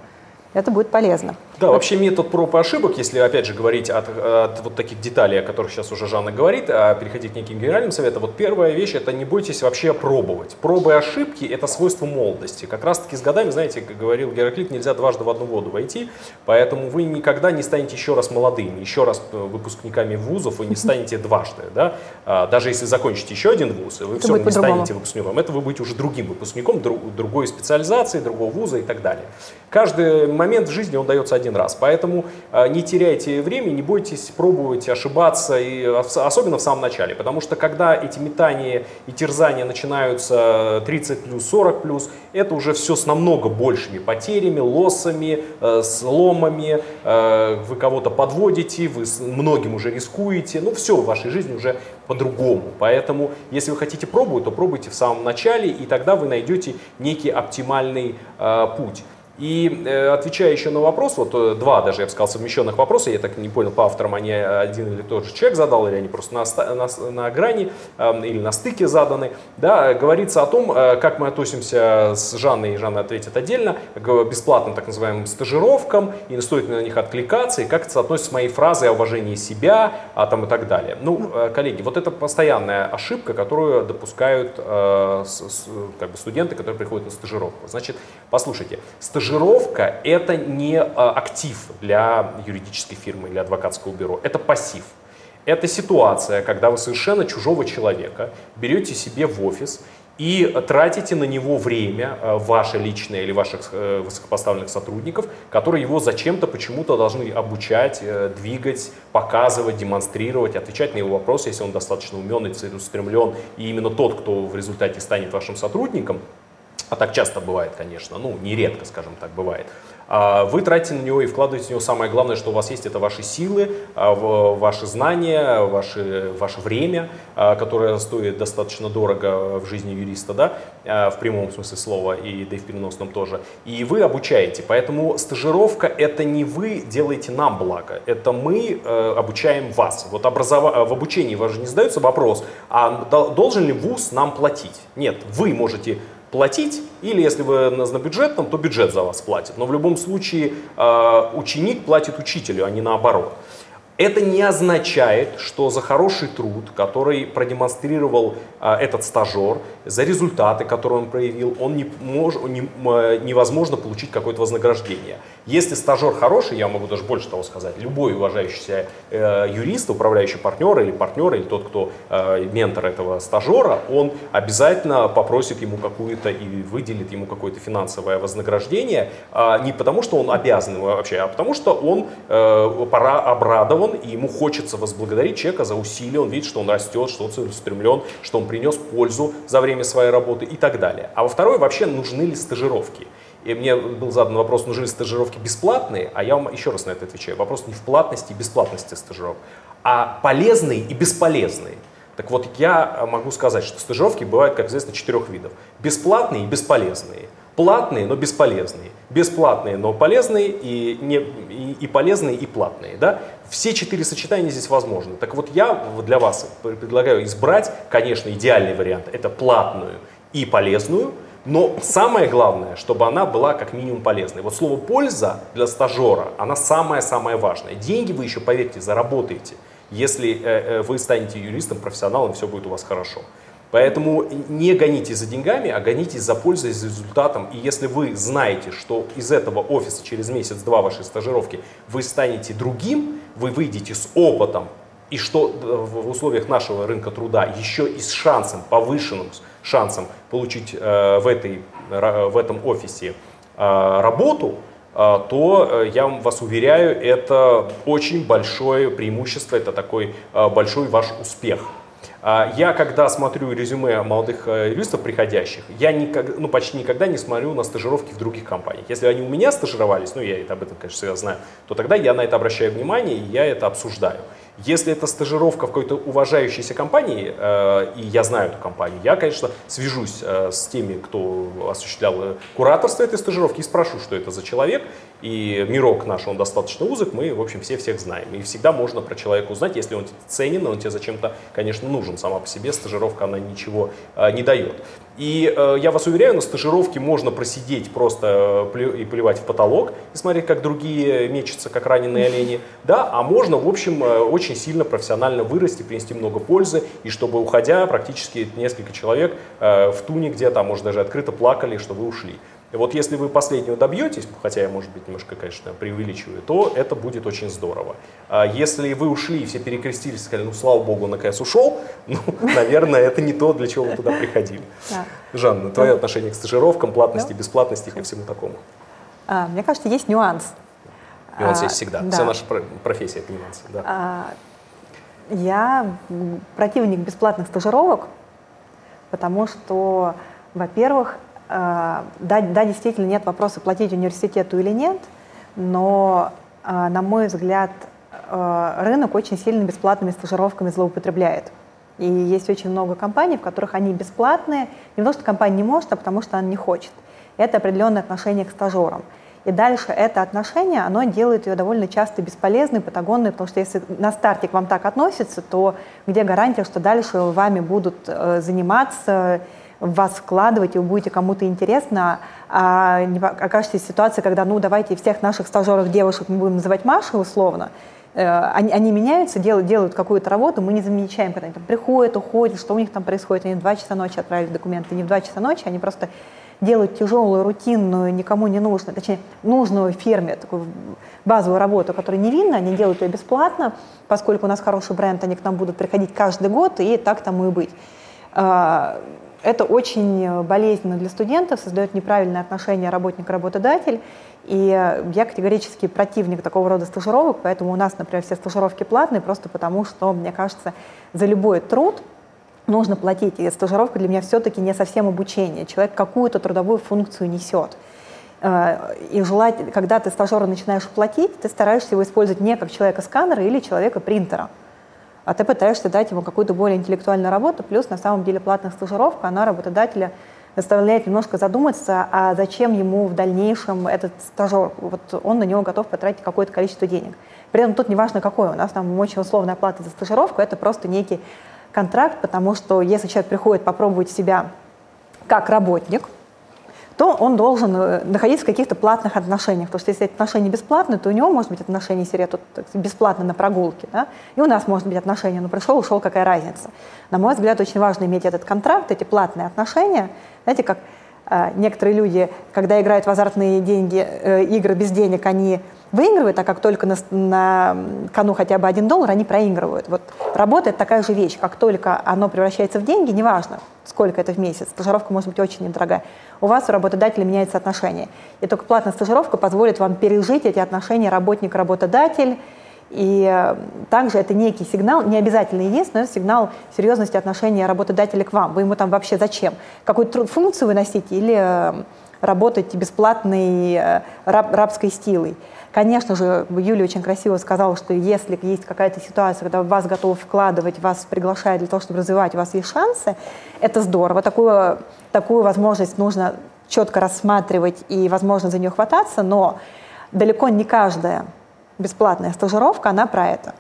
Это будет полезно. Да, вообще метод проб и ошибок, если опять же говорить от, от вот таких деталей, о которых сейчас уже Жанна говорит, а переходить к неким генеральным советам, вот первая вещь это не бойтесь вообще пробовать. Пробы и ошибки это свойство молодости. Как раз таки с годами, знаете, как говорил Гераклит, нельзя дважды в одну воду войти, поэтому вы никогда не станете еще раз молодыми, еще раз э, выпускниками вузов, вы не станете дважды. Да? А, даже если закончите еще один вуз, вы все равно не станете выпускником. Это вы будете уже другим выпускником, другой специализации, другого вуза и так далее. Каждый момент в жизни он дается один один раз. Поэтому э, не теряйте время, не бойтесь пробовать ошибаться, и особенно в самом начале. Потому что когда эти метания и терзания начинаются 30 плюс, 40 плюс, это уже все с намного большими потерями, лоссами, э, сломами. Э, вы кого-то подводите, вы многим уже рискуете. Ну все в вашей жизни уже по-другому. Поэтому, если вы хотите пробовать, то пробуйте в самом начале, и тогда вы найдете некий оптимальный э, путь. И э, отвечая еще на вопрос, вот э, два даже, я бы сказал, совмещенных вопроса, я так не понял, по авторам они один или тот же человек задал, или они просто на, на, на грани э, или на стыке заданы, да, говорится о том, э, как мы относимся с Жанной, и Жанна ответит отдельно, к бесплатным так называемым стажировкам, и стоит ли на них откликаться, и как это соотносится с моей фразой о уважении себя, а там и так далее. Ну, э, коллеги, вот это постоянная ошибка, которую допускают э, с, с, как бы студенты, которые приходят на стажировку. Значит, послушайте, стажировка Стажировка – это не а, актив для юридической фирмы или адвокатского бюро, это пассив. Это ситуация, когда вы совершенно чужого человека берете себе в офис и тратите на него время, а, ваше личное или ваших э, высокопоставленных сотрудников, которые его зачем-то почему-то должны обучать, э, двигать, показывать, демонстрировать, отвечать на его вопросы, если он достаточно умен и целеустремлен, и именно тот, кто в результате станет вашим сотрудником, а так часто бывает, конечно, ну, нередко, скажем так, бывает, а, вы тратите на него и вкладываете в него самое главное, что у вас есть, это ваши силы, а, ваши знания, ваше, ваше время, а, которое стоит достаточно дорого в жизни юриста, да, в прямом смысле слова, и да и в переносном тоже. И вы обучаете. Поэтому стажировка – это не вы делаете нам благо, это мы э, обучаем вас. Вот образова... в обучении вас же не задается вопрос, а должен ли вуз нам платить? Нет, вы можете платить, или если вы на бюджетном, то бюджет за вас платит. Но в любом случае э, ученик платит учителю, а не наоборот. Это не означает, что за хороший труд, который продемонстрировал а, этот стажер, за результаты, которые он проявил, он не мож, не, невозможно получить какое-то вознаграждение. Если стажер хороший, я могу даже больше того сказать, любой уважающийся э, юрист, управляющий партнер или партнер, или тот, кто э, ментор этого стажера, он обязательно попросит ему какую-то и выделит ему какое-то финансовое вознаграждение, э, не потому что он обязан вообще, а потому что он э, пора обрадован он, и ему хочется возблагодарить человека за усилия, он видит, что он растет, что он целеустремлен, что он принес пользу за время своей работы и так далее. А во второй вообще нужны ли стажировки? И мне был задан вопрос, нужны ли стажировки бесплатные, а я вам еще раз на это отвечаю. Вопрос не в платности и бесплатности стажировок, а полезные и бесполезные. Так вот, я могу сказать, что стажировки бывают, как известно, четырех видов. Бесплатные и бесполезные. Платные, но бесполезные. Бесплатные, но полезные и, не, и, и полезные, и платные. Да? Все четыре сочетания здесь возможны. Так вот я для вас предлагаю избрать, конечно, идеальный вариант. Это платную и полезную, Но самое главное, чтобы она была как минимум полезной. Вот слово «польза» для стажера, она самое-самое важное. Деньги вы еще, поверьте, заработаете, если э, э, вы станете юристом, профессионалом, все будет у вас хорошо. Поэтому не гонитесь за деньгами, а гонитесь за пользой, за результатом. И если вы знаете, что из этого офиса через месяц-два вашей стажировки вы станете другим, вы выйдете с опытом, и что в условиях нашего рынка труда еще и с шансом, повышенным шансом получить э, в, этой, в этом офисе э, работу, э, то я вас уверяю, это очень большое преимущество, это такой большой ваш успех. А, я, когда смотрю резюме молодых э, юристов приходящих, я никак, ну, почти никогда не смотрю на стажировки в других компаниях. Если они у меня стажировались, ну, я это об этом, конечно, всегда знаю, то тогда я на это обращаю внимание и я это обсуждаю. Если это стажировка в какой-то уважающейся компании, э, и я знаю эту компанию, я, конечно, свяжусь э, с теми, кто осуществлял э, кураторство этой стажировки и спрошу, что это за человек. И мирок наш, он достаточно узок, мы, в общем, все всех знаем. И всегда можно про человека узнать, если он ценен, он тебе зачем-то, конечно, нужен сама по себе. Стажировка, она ничего э, не дает. И э, я вас уверяю, на стажировке можно просидеть просто э, и плевать в потолок, и смотреть, как другие мечутся, как раненые олени, да, а можно, в общем, э, очень сильно профессионально вырасти, принести много пользы, и чтобы, уходя, практически несколько человек э, в туне где-то, а может даже открыто плакали, что вы ушли. И вот если вы последнего добьетесь, хотя я, может быть, немножко, конечно, преувеличиваю, то это будет очень здорово. А если вы ушли и все перекрестились сказали, ну, слава богу, наконец ушел, ну, наверное, это не то, для чего вы туда приходили. Да. Жанна, твое отношение к стажировкам, платности, ну, бесплатности и ко всему такому? А, мне кажется, есть нюанс. Нюанс а, есть всегда. Да. Вся наша профессия – это нюансы. Да. А, я противник бесплатных стажировок, потому что, во-первых, да, да, действительно нет вопроса, платить университету или нет, но, э, на мой взгляд, э, рынок очень сильно бесплатными стажировками злоупотребляет. И есть очень много компаний, в которых они бесплатные, не потому что компания не может, а потому что она не хочет. Это определенное отношение к стажерам. И дальше это отношение, оно делает ее довольно часто бесполезной, патагонной, потому что если на старте к вам так относятся, то где гарантия, что дальше вами будут заниматься в вас вкладывать, и вы будете кому-то интересно, а не окажетесь в ситуации, когда, ну, давайте всех наших стажеров девушек мы будем называть Машей условно, э, они, они меняются, делают, делают какую-то работу, мы не замечаем, когда они там приходят, уходят, что у них там происходит. Они в 2 часа ночи отправили документы, не в 2 часа ночи, они просто делают тяжелую, рутинную, никому не нужную, точнее, нужную фирме, такую базовую работу, которая невинна, они делают ее бесплатно, поскольку у нас хороший бренд, они к нам будут приходить каждый год, и так тому и быть. Это очень э, болезненно для студентов, создает неправильное отношение работник-работодатель. И я категорически противник такого рода стажировок, поэтому у нас, например, все стажировки платные, просто потому что, мне кажется, за любой труд нужно платить. И стажировка для меня все-таки не совсем обучение. Человек какую-то трудовую функцию несет. Э, и желать, когда ты стажера начинаешь платить, ты стараешься его использовать не как человека-сканера или человека-принтера а ты пытаешься дать ему какую-то более интеллектуальную работу, плюс на самом деле платная стажировка, она работодателя заставляет немножко задуматься, а зачем ему в дальнейшем этот стажер, вот он на него готов потратить какое-то количество денег. При этом тут не важно какой, у нас там очень условная плата за стажировку, это просто некий контракт, потому что если человек приходит попробовать себя как работник, то он должен э, находиться в каких-то платных отношениях. Потому что если отношения бесплатные, то у него может быть отношения серия тут бесплатно на прогулке. Да? И у нас может быть отношения, но пришел, ушел, какая разница. На мой взгляд, очень важно иметь этот контракт, эти платные отношения. Знаете, как некоторые люди, когда играют в азартные деньги, э, игры без денег, они выигрывают, а как только на, на кону хотя бы один доллар, они проигрывают. Вот работает такая же вещь. Как только оно превращается в деньги, неважно, сколько это в месяц, стажировка может быть очень недорогая, у вас у работодателя меняется отношение. И только платная стажировка позволит вам пережить эти отношения работник-работодатель, и э, также это некий сигнал, не обязательно есть, но сигнал серьезности отношения работодателя к вам. Вы ему там вообще зачем? Какую-то функцию вы носите или э, работаете бесплатной э, раб, рабской стилой? Конечно же, Юлия очень красиво сказала, что если есть какая-то ситуация, когда вас готовы вкладывать, вас приглашают для того, чтобы развивать, у вас есть шансы, это здорово. Такую, такую возможность нужно четко рассматривать и, возможно, за нее хвататься, но далеко не каждая бесплатная стажировка, она про это.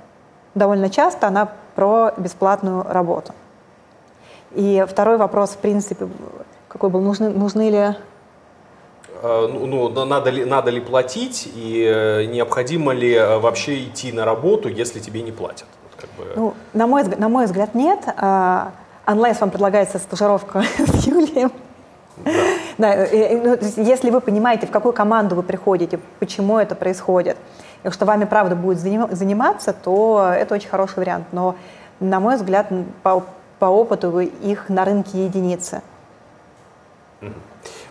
Довольно часто она про бесплатную работу. И второй вопрос, в принципе, Какой был? Нужны, нужны ли Э, ну, ну надо, ли, надо ли платить и э, необходимо ли э, вообще идти на работу, если тебе не платят? Вот как бы... ну, на, мой, на мой взгляд, нет. А, Unless вам предлагается стажировка с Юлием. Да. Да, ну, если вы понимаете, в какую команду вы приходите, почему это происходит, и что вами правда будет заниматься, то это очень хороший вариант. Но, на мой взгляд, по, по опыту их на рынке единицы. Mm-hmm.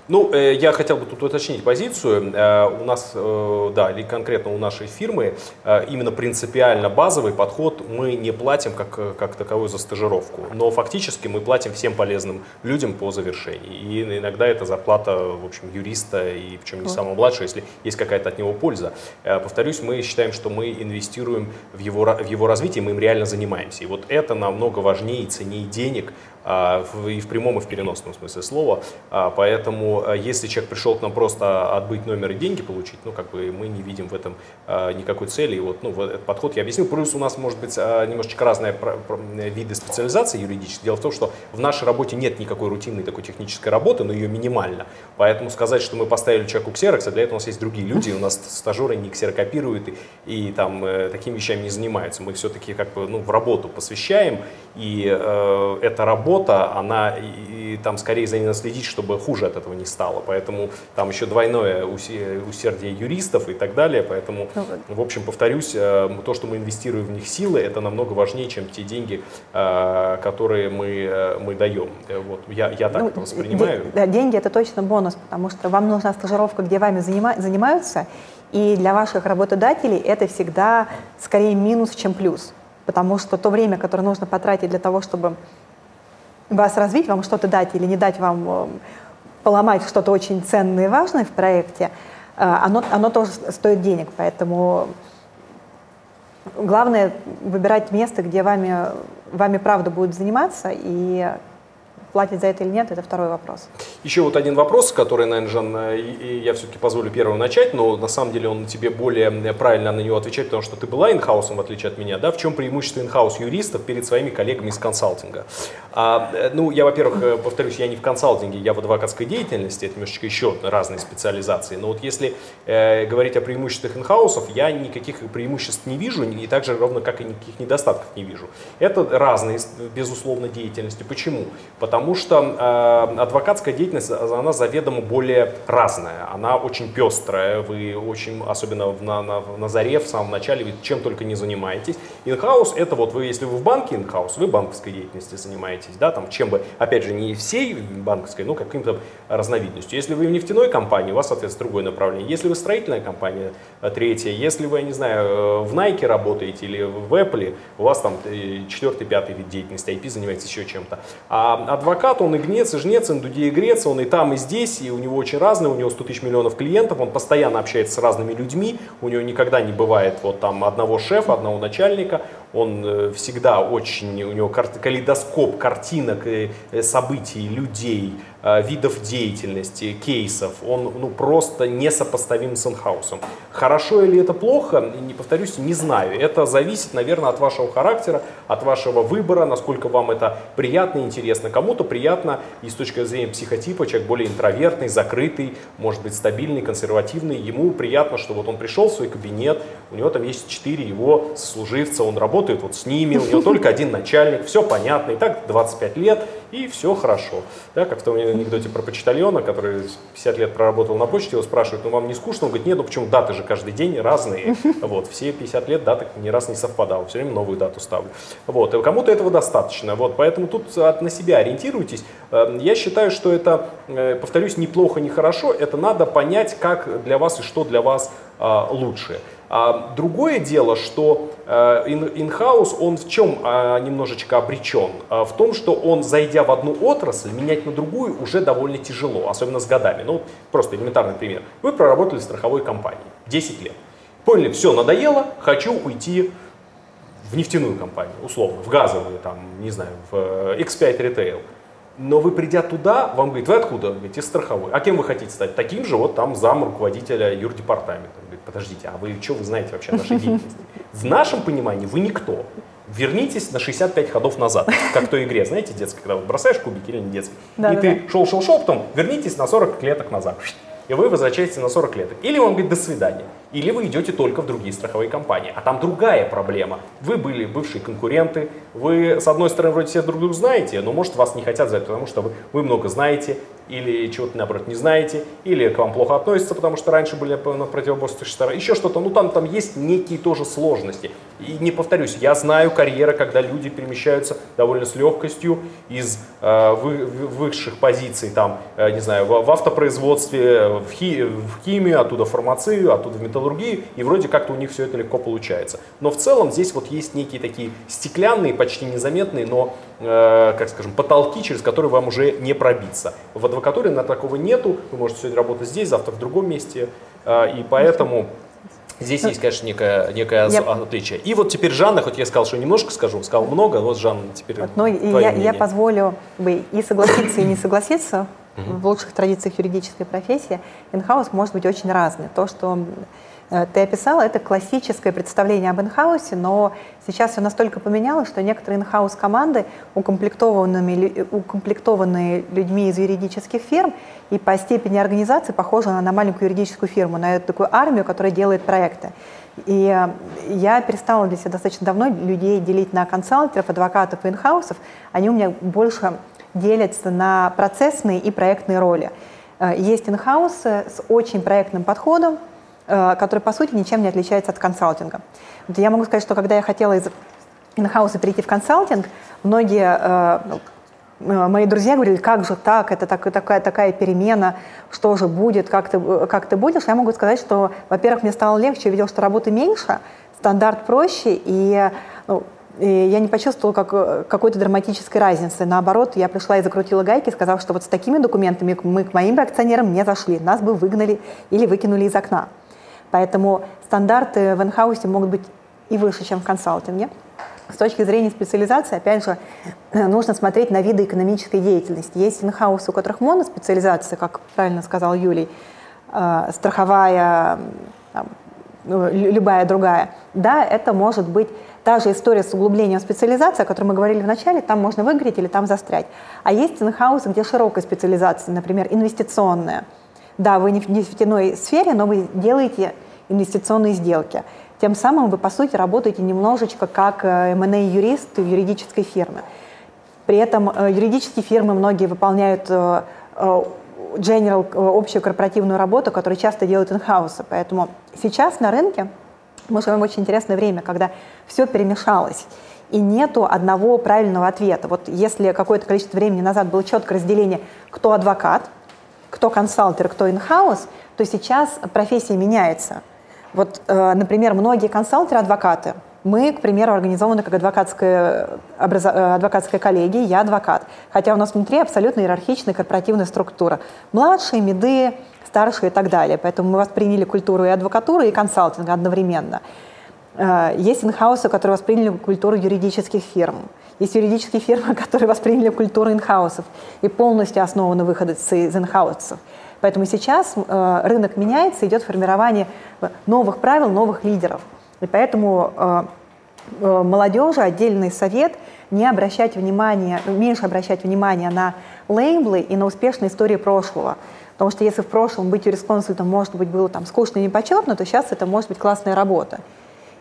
Ну, э, я хотел бы тут уточнить позицию. Э, у нас, э, да, или конкретно у нашей фирмы, именно принципиально базовый подход мы не платим как, как таковую за стажировку. Но фактически мы платим всем полезным людям по завершении. И иногда это зарплата, в общем, юриста, и причем не самого младшего, если есть какая-то от него польза. Повторюсь, мы считаем, что мы инвестируем в его, в его развитие, мы им реально занимаемся. И вот это намного важнее и ценнее денег, и в прямом, и в переносном смысле слова. А, поэтому, а, если человек пришел к нам просто отбыть номер и деньги получить, ну, как бы мы не видим в этом никакой цели. И вот, ну, этот подход я объяснил. Плюс у нас может быть немножечко разные виды специализации юридической. Дело в том, что в нашей работе нет никакой рутинной такой технической работы, но ее минимально. Поэтому сказать, что мы поставили человеку ксерокс, для этого у нас есть другие люди, у нас стажеры не ксерокопируют и, и там э, такими вещами не занимаются. Мы все-таки как бы ну, в работу посвящаем, и э, эта работа работа, она и, и там скорее за ней следить, чтобы хуже от этого не стало. Поэтому там еще двойное усердие юристов и так далее. Поэтому, ну в общем, повторюсь, э, то, что мы инвестируем в них силы, это намного важнее, чем те деньги, э, которые мы, э, мы даем. Вот, я, я так ну, это воспринимаю. Да, деньги это точно бонус, потому что вам нужна стажировка, где вами занима, занимаются, и для ваших работодателей это всегда скорее минус, чем плюс. Потому что то время, которое нужно потратить для того, чтобы вас развить, вам что-то дать или не дать вам э, поломать что-то очень ценное и важное в проекте, э, оно, оно тоже стоит денег. Поэтому главное выбирать место, где вами, вами правда будет заниматься, и платит за это или нет, это второй вопрос. Еще вот один вопрос, который, наверное, Жан, и я все-таки позволю первым начать, но на самом деле он тебе более правильно на него отвечать, потому что ты была инхаусом, в отличие от меня, да? В чем преимущество инхаус юристов перед своими коллегами из консалтинга? А, ну, я, во-первых, э, повторюсь, я не в консалтинге, я в адвокатской деятельности, это немножечко еще разные специализации, но вот если э, говорить о преимуществах инхаусов, я никаких преимуществ не вижу, и так же ровно как и никаких недостатков не вижу. Это разные, безусловно, деятельности. Почему? Потому потому что э, адвокатская деятельность, она заведомо более разная, она очень пестрая, вы очень, особенно на, на, на заре, в самом начале, вы чем только не занимаетесь. Инхаус это вот вы, если вы в банке инхаус, вы банковской деятельностью занимаетесь, да, там чем бы, опять же, не всей банковской, но каким-то разновидностью. Если вы в нефтяной компании, у вас, соответственно, другое направление. Если вы строительная компания, э, третье. Если вы, я не знаю, э, в Nike работаете или в Apple, у вас там э, четвертый, пятый вид деятельности, IP занимаетесь еще чем-то. А адвокат, он и гнец, и жнец, и и грец, он и там, и здесь, и у него очень разные, у него 100 тысяч миллионов клиентов, он постоянно общается с разными людьми, у него никогда не бывает вот там одного шефа, одного начальника, он э, всегда очень, у него калейдоскоп картинок, событий, людей, Э, видов деятельности, кейсов, он ну, просто несопоставим с инхаусом. Хорошо или это плохо, не повторюсь, не знаю. Это зависит, наверное, от вашего характера, от вашего выбора, насколько вам это приятно и интересно. Кому-то приятно и с точки зрения психотипа, человек более интровертный, закрытый, может быть стабильный, консервативный. Ему приятно, что вот он пришел в свой кабинет, у него там есть четыре его сослуживца, он работает вот с ними, у него только один начальник, все понятно, и так 25 лет, и все хорошо. Да, как в том анекдоте про почтальона, который 50 лет проработал на почте, его спрашивают, ну вам не скучно? Он говорит, нет, ну почему даты же каждый день разные. Вот, все 50 лет даты ни раз не совпадал, все время новую дату ставлю. Вот, и кому-то этого достаточно, вот, поэтому тут на себя ориентируйтесь. Эм, я считаю, что это, э, повторюсь, неплохо, не хорошо, это надо понять, как для вас и что для вас а, лучше. А другое дело, что инхаус, он в чем а, немножечко обречен? А, в том, что он, зайдя в одну отрасль, менять на другую уже довольно тяжело, особенно с годами. Ну, просто элементарный пример. Вы проработали в страховой компании 10 лет. Поняли, все, надоело, хочу уйти в нефтяную компанию, условно, в газовую, там, не знаю, в X5 Retail. Но вы придя туда, вам говорит, вы откуда? Говорите, из страховой. А кем вы хотите стать? Таким же, вот там зам руководителя юрдепартамента. Подождите, а вы что вы знаете вообще о нашей деятельности? В нашем понимании вы никто. вернитесь на 65 ходов назад, как в той игре, знаете, детской, когда бросаешь кубики или не детской. Да, и да, ты шел-шел-шел, потом вернитесь на 40 клеток назад и вы возвращаетесь на 40 клеток. Или он говорит «до свидания». Или вы идете только в другие страховые компании. А там другая проблема. Вы были бывшие конкуренты, вы, с одной стороны, вроде все друг друга знаете, но, может, вас не хотят знать, потому что вы, вы много знаете, или чего-то, наоборот, не знаете, или к вам плохо относятся, потому что раньше были на противоборствующей стороне, еще что-то. Ну, там, там есть некие тоже сложности. И не повторюсь, я знаю карьера, когда люди перемещаются довольно с легкостью из э, вы, высших позиций, там, э, не знаю, в, в автопроизводстве, в, хи, в химию, оттуда в фармацию, оттуда в металлургию, и вроде как-то у них все это легко получается. Но в целом здесь вот есть некие такие стеклянные, почти незаметные, но, э, как скажем, потолки, через которые вам уже не пробиться. В адвокатуре на такого нету, вы можете сегодня работать здесь, завтра в другом месте, э, и поэтому... Здесь есть, конечно, некое, некое я... отличие. И вот теперь Жанна, хоть я сказал, что немножко скажу, сказал много, вот Жанна теперь вот, Ну, я, я позволю бы и согласиться, и не согласиться. В лучших традициях юридической профессии инхаус может быть очень разный. То, что ты описала, это классическое представление об инхаусе, но сейчас все настолько поменялось, что некоторые инхаус команды укомплектованными, укомплектованные людьми из юридических фирм и по степени организации похожи на маленькую юридическую фирму, на такую армию, которая делает проекты. И э, я перестала для себя достаточно давно людей делить на консалтеров, адвокатов и инхаусов. Они у меня больше делятся на процессные и проектные роли. Э, есть инхаусы с очень проектным подходом, Э, который, по сути, ничем не отличается от консалтинга. Вот я могу сказать, что когда я хотела из инхауса перейти в консалтинг, многие э, э, мои друзья говорили, как же так, это так, такая, такая перемена, что же будет, как ты, как ты будешь. Я могу сказать, что, во-первых, мне стало легче, я видела, что работы меньше, стандарт проще, и, ну, и я не почувствовала как, какой-то драматической разницы. Наоборот, я пришла и закрутила гайки, сказав, что вот с такими документами мы к моим акционерам не зашли, нас бы выгнали или выкинули из окна. Поэтому стандарты в инхаусе могут быть и выше, чем в консалтинге. С точки зрения специализации, опять же, нужно смотреть на виды экономической деятельности. Есть инхаусы, у которых моноспециализация, как правильно сказал Юлий, э, страховая, ну, любая другая. Да, это может быть та же история с углублением специализации, о которой мы говорили в начале, там можно выиграть или там застрять. А есть инхаусы, где широкая специализация, например, инвестиционная – да, вы не в нефтяной сфере, но вы делаете инвестиционные сделки. Тем самым вы, по сути, работаете немножечко как M&A-юрист э, в юридической фирме. При этом э, юридические фирмы многие выполняют э, general, общую корпоративную работу, которую часто делают инхаусы. Поэтому сейчас на рынке мы живем очень интересное время, когда все перемешалось и нету одного правильного ответа. Вот если какое-то количество времени назад было четкое разделение, кто адвокат, кто консалтер, кто инхаус, то сейчас профессия меняется. Вот, э, например, многие консалтеры, адвокаты, мы, к примеру, организованы как адвокатская, образо, э, адвокатская коллегия, я адвокат. Хотя у нас внутри абсолютно иерархичная корпоративная структура. Младшие, меды, старшие и так далее. Поэтому мы восприняли культуру и адвокатуры, и консалтинга одновременно. Э, есть инхаусы, которые восприняли культуру юридических фирм. Есть юридические фирмы, которые восприняли культуру инхаусов и полностью основаны выходцы из инхаусов. Поэтому сейчас э, рынок меняется, идет формирование новых правил, новых лидеров. И поэтому э, э, молодежи отдельный совет не обращать внимания, меньше обращать внимание на лейблы и на успешные истории прошлого. Потому что если в прошлом быть юрисконсультом, может быть, было там скучно и непочетно, то сейчас это может быть классная работа.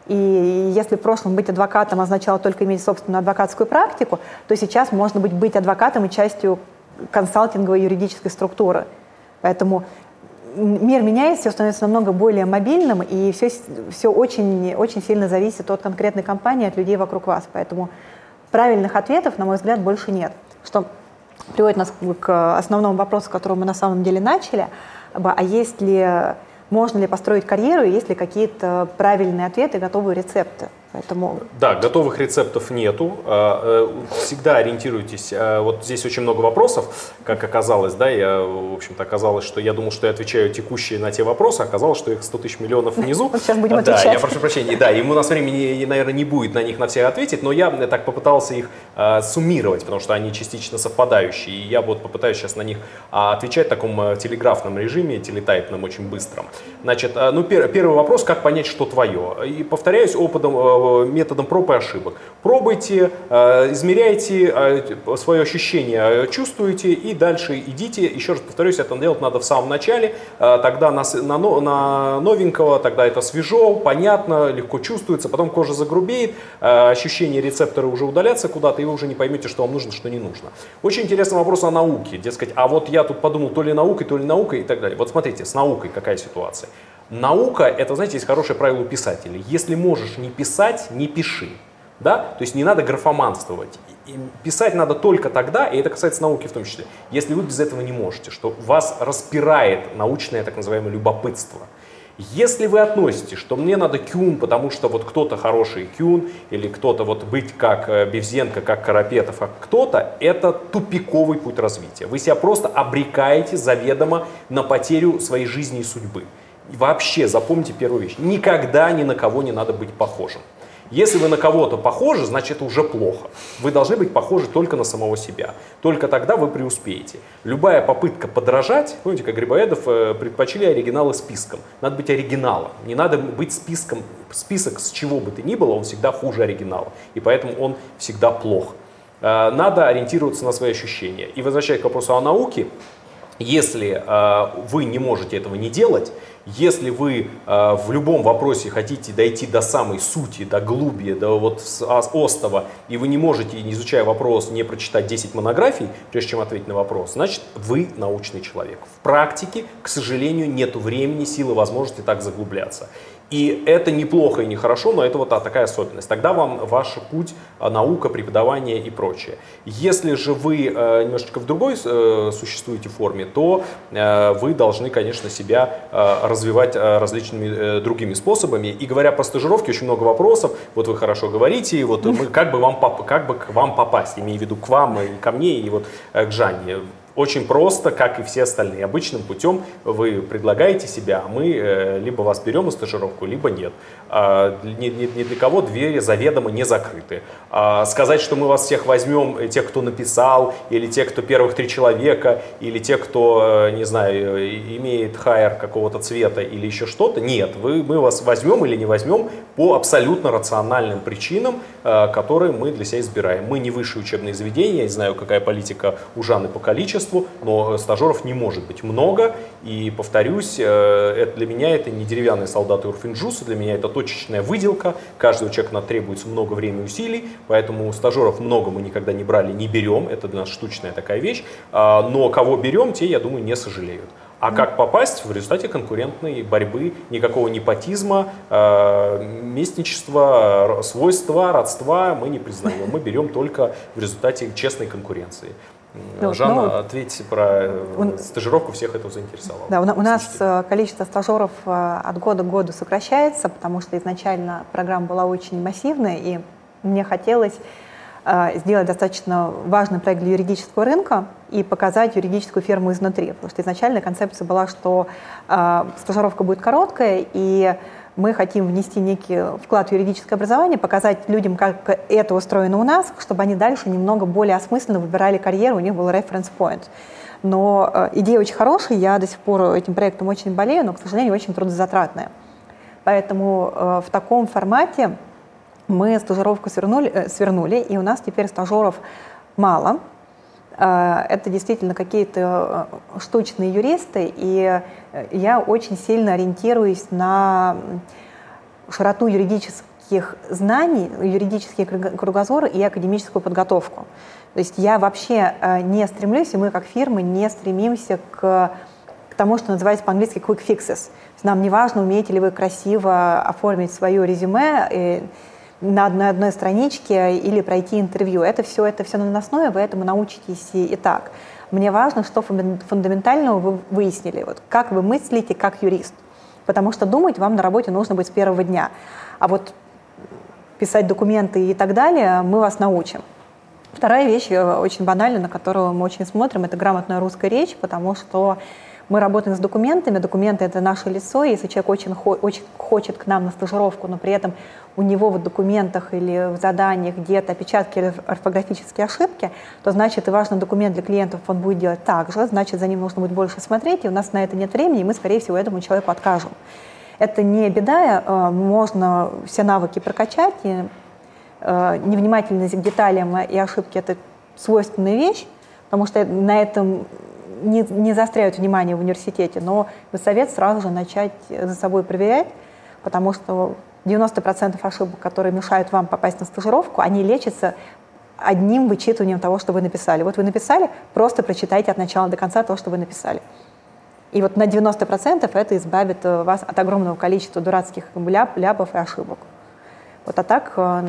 И если в прошлом быть адвокатом означало только иметь собственную адвокатскую практику, то сейчас можно быть, быть адвокатом и частью консалтинговой юридической структуры. Поэтому мир меняется, все становится намного более мобильным, и все, все очень, очень сильно зависит от конкретной компании, от людей вокруг вас. Поэтому правильных ответов, на мой взгляд, больше нет. Что приводит нас к основному вопросу, с которого мы на самом деле начали. А есть ли можно ли построить карьеру, есть ли какие-то правильные ответы, готовые рецепты. Поэтому... Да, готовых рецептов нету. А, э, всегда ориентируйтесь. А, вот здесь очень много вопросов, как оказалось, да, я, в общем-то, оказалось, что я думал, что я отвечаю текущие на те вопросы, оказалось, что их 100 тысяч миллионов внизу. Сейчас будем отвечать. Да, я прошу прощения, да, ему у нас времени, наверное, не будет на них на все ответить, но я так попытался их а, суммировать, потому что они частично совпадающие, и я вот попытаюсь сейчас на них отвечать в таком э, телеграфном режиме, телетайпном, очень быстром. Значит, ну, первый вопрос, как понять, что твое? И повторяюсь, опытом методом проб и ошибок. Пробуйте, измеряйте свое ощущение, чувствуете и дальше идите. Еще раз повторюсь, это делать надо в самом начале, тогда на, на, на новенького, тогда это свежо, понятно, легко чувствуется, потом кожа загрубеет, ощущения рецепторы уже удалятся куда-то, и вы уже не поймете, что вам нужно, что не нужно. Очень интересный вопрос о науке, дескать, а вот я тут подумал то ли наукой, то ли наукой и так далее. Вот смотрите, с наукой какая ситуация. Наука, это, знаете, есть хорошее правило писателей. Если можешь не писать, не пиши. Да? То есть не надо графоманствовать. писать надо только тогда, и это касается науки в том числе, если вы без этого не можете, что вас распирает научное так называемое любопытство. Если вы относите, что мне надо кюн, потому что вот кто-то хороший кюн, или кто-то вот быть как э, Бевзенко, как Карапетов, как кто-то, это тупиковый путь развития. Вы себя просто обрекаете заведомо на потерю своей жизни и судьбы. Вообще запомните первую вещь. Никогда ни на кого не надо быть похожим. Если вы на кого-то похожи, значит это уже плохо. Вы должны быть похожи только на самого себя. Только тогда вы преуспеете. Любая попытка подражать, помните, как Грибоедов э, предпочли оригиналы списком. Надо быть оригиналом. Не надо быть списком. Список с чего бы то ни было, он всегда хуже оригинала. И поэтому он всегда плох. Э, надо ориентироваться на свои ощущения. И возвращаясь к вопросу о науке, если э, вы не можете этого не делать, если вы э, в любом вопросе хотите дойти до самой сути, до глубия, до вот остова, и вы не можете, не изучая вопрос, не прочитать 10 монографий, прежде чем ответить на вопрос, значит, вы научный человек. В практике, к сожалению, нет времени, силы, возможности так заглубляться. И это неплохо и не хорошо, но это вот такая особенность. Тогда вам ваш путь, а, наука, преподавание и прочее. Если же вы э, немножечко в другой э, существуете форме, то э, вы должны, конечно, себя развивать различными другими способами. И говоря про стажировки, очень много вопросов. Вот вы хорошо говорите, вот мы, как бы вам как бы к вам попасть, имею в виду к вам и ко мне и вот к Жанне. Очень просто, как и все остальные. Обычным путем вы предлагаете себя, а мы э, либо вас берем на стажировку, либо нет. А, ни, для кого двери заведомо не закрыты. А, сказать, что мы вас всех возьмем, э, тех, кто написал, или тех, кто первых три человека, или тех, кто, э, не знаю, имеет хайер какого-то цвета или еще что-то, нет. Вы, мы вас возьмем или не возьмем по абсолютно рациональным причинам, которые мы для себя избираем. Мы не высшее учебное заведение, я не знаю, какая политика у Жанны по количеству, количеству, но стажеров не может быть много. И повторюсь, э, это для меня это не деревянные солдаты Урфинджуса, для меня это точечная выделка. Каждого человека требуется много времени и усилий, поэтому стажеров много мы никогда не брали, не берем. Это для нас штучная такая вещь. А, но кого берем, те, я думаю, не сожалеют. А как попасть в результате конкурентной борьбы, никакого непотизма, э, местничества, свойства, родства мы не признаем. Мы берем только в результате честной конкуренции. Ну, Жанна, ну, ответьте про он, э, стажировку, всех это заинтересовало. Да, у, у нас э, количество стажеров э, от года к году сокращается, потому что изначально программа была очень массивная, и мне хотелось сделать достаточно важный проект для юридического рынка и показать юридическую ферму изнутри. Потому что изначально концепция была, что стажировка будет короткая, и мы хотим внести некий вклад в юридическое образование, показать людям, как это устроено у нас, чтобы они дальше немного более осмысленно выбирали карьеру, у них был reference point. Но э, идея очень хорошая, я до сих пор этим проектом очень болею, но, к сожалению, очень трудозатратная. Поэтому э, в таком формате мы стажировку свернули, э, свернули, и у нас теперь стажеров мало, это действительно какие-то э, штучные юристы, и э, я очень сильно ориентируюсь на широту юридических знаний, юридический кругозор и академическую подготовку. То есть я вообще не стремлюсь, и мы как фирмы не стремимся к, к тому, что называется по-английски quick fixes. Нам не важно, умеете ли вы красиво оформить свое резюме, на одной, одной страничке или пройти интервью. Это все, это все наносное, вы этому научитесь и, и так. Мне важно, что фундаментального вы выяснили, вот как вы мыслите как юрист. Потому что думать вам на работе нужно быть с первого дня. А вот писать документы и так далее мы вас научим. Вторая вещь, э, очень банальная, на которую мы очень смотрим, это грамотная русская речь, потому что мы работаем с документами, документы — это наше лицо, если человек очень, очень хочет к нам на стажировку, но при этом у него в документах или в заданиях где-то опечатки или орфографические ошибки, то значит и важный документ для клиентов он будет делать так же, значит за ним нужно будет больше смотреть, и у нас на это нет времени, и мы, скорее всего, этому человеку откажем. Это не беда, э, можно все навыки прокачать, и э, невнимательность к деталям и ошибки – это свойственная вещь, потому что на этом не, не заостряют внимание в университете, но совет сразу же начать за собой проверять, потому что 90% ошибок, которые мешают вам попасть на стажировку, они лечатся одним вычитыванием того, что вы написали. Вот вы написали, просто прочитайте от начала до конца то, что вы написали. И вот на 90% это избавит э, вас от огромного количества дурацких ляп, ляпов и ошибок. Вот а так э,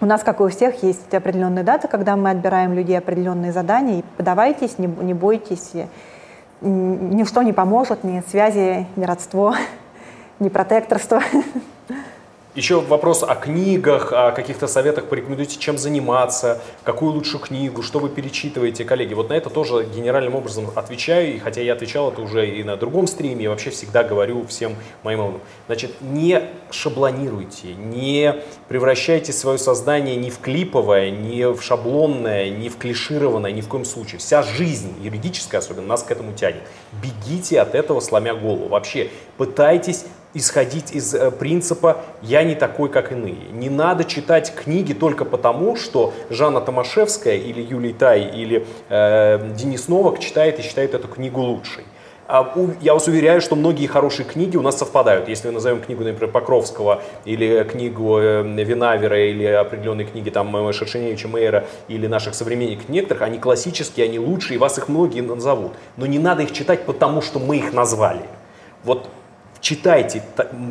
у нас, как и у всех, есть определенные даты, когда мы отбираем людей определенные задания. И подавайтесь, не, не бойтесь. Ничто не поможет, ни связи, ни родство, ни протекторство. Еще вопрос о книгах, о каких-то советах порекомендуйте, чем заниматься, какую лучшую книгу, что вы перечитываете, коллеги. Вот на это тоже генеральным образом отвечаю, и хотя я отвечал это уже и на другом стриме, я вообще всегда говорю всем моим алумнам. Значит, не шаблонируйте, не превращайте свое создание ни в клиповое, ни в шаблонное, ни в клишированное, ни в коем случае. Вся жизнь, юридическая особенно, нас к этому тянет. Бегите от этого, сломя голову. Вообще, пытайтесь исходить из э, принципа «я не такой, как иные». Не надо читать книги только потому, что Жанна Томашевская или Юлий Тай или э, Денис Новак читает и считает эту книгу лучшей. А я вас уверяю, что многие хорошие книги у нас совпадают. Если мы назовем книгу, например, Покровского, или книгу э, Винавера, или определенные книги там э, Шершеневича Мейера, или наших современников некоторых, они классические, они лучшие, и вас их многие назовут. Но не надо их читать потому, что мы их назвали. Вот Читайте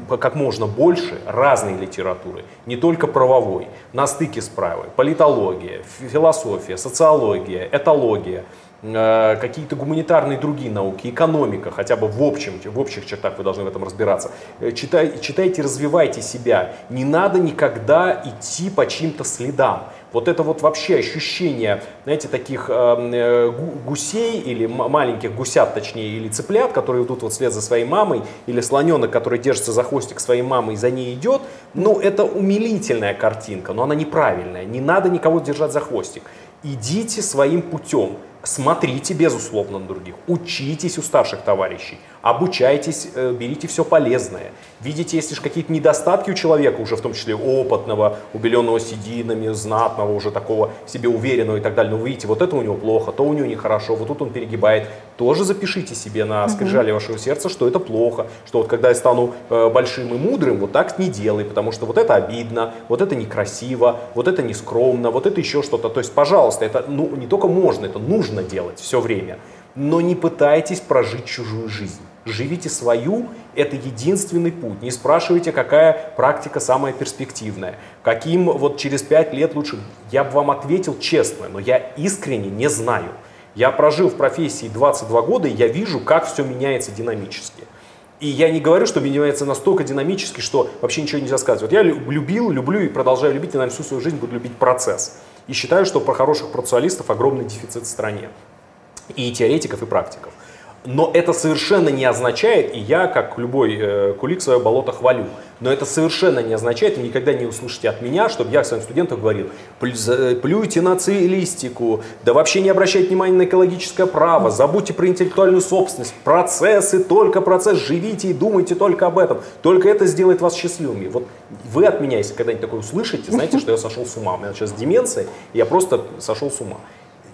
как можно больше разной литературы, не только правовой, на стыке с правой, политология, философия, социология, этология, э, какие-то гуманитарные другие науки, экономика, хотя бы в, общем, в общих чертах вы должны в этом разбираться. Э, читай, читайте, развивайте себя. Не надо никогда идти по чьим-то следам. Вот это вот вообще ощущение, знаете, таких эм, э, гусей или маленьких гусят, точнее, или цыплят, которые идут вот вслед за своей мамой, или слоненок, который держится за хвостик своей мамы и за ней идет, ну, это умилительная картинка, но она неправильная. Не надо никого держать за хвостик. Идите своим путем. Смотрите, безусловно, на других. Учитесь у старших товарищей. Обучайтесь, э, берите все полезное. Видите, если же какие-то недостатки у человека, уже в том числе опытного, убеленного сединами, знатного, уже такого себе уверенного и так далее, но вы видите, вот это у него плохо, то у него нехорошо, вот тут он перегибает, тоже запишите себе на скрижале вашего сердца, что это плохо, что вот когда я стану э, большим и мудрым, вот так не делай, потому что вот это обидно, вот это некрасиво, вот это нескромно, вот это еще что-то. То есть, пожалуйста, это ну, не только можно, это нужно делать все время, но не пытайтесь прожить чужую жизнь. Живите свою, это единственный путь. Не спрашивайте, какая практика самая перспективная, каким вот через пять лет лучше. Я бы вам ответил честно, но я искренне не знаю. Я прожил в профессии 22 года, и я вижу, как все меняется динамически. И я не говорю, что меняется настолько динамически, что вообще ничего нельзя сказать. Вот я любил, люблю и продолжаю любить, и, наверное, всю свою жизнь буду любить процесс. И считаю, что про хороших процессуалистов огромный дефицит в стране. И теоретиков, и практиков. Но это совершенно не означает, и я, как любой э, кулик, свое болото хвалю, но это совершенно не означает, и никогда не услышите от меня, чтобы я своим студентам говорил, плюйте на цивилистику, да вообще не обращайте внимания на экологическое право, забудьте про интеллектуальную собственность, процессы, только процесс, живите и думайте только об этом, только это сделает вас счастливыми. Вот вы от меня, если когда-нибудь такое услышите, знаете, что я сошел с ума, у меня сейчас деменция, я просто сошел с ума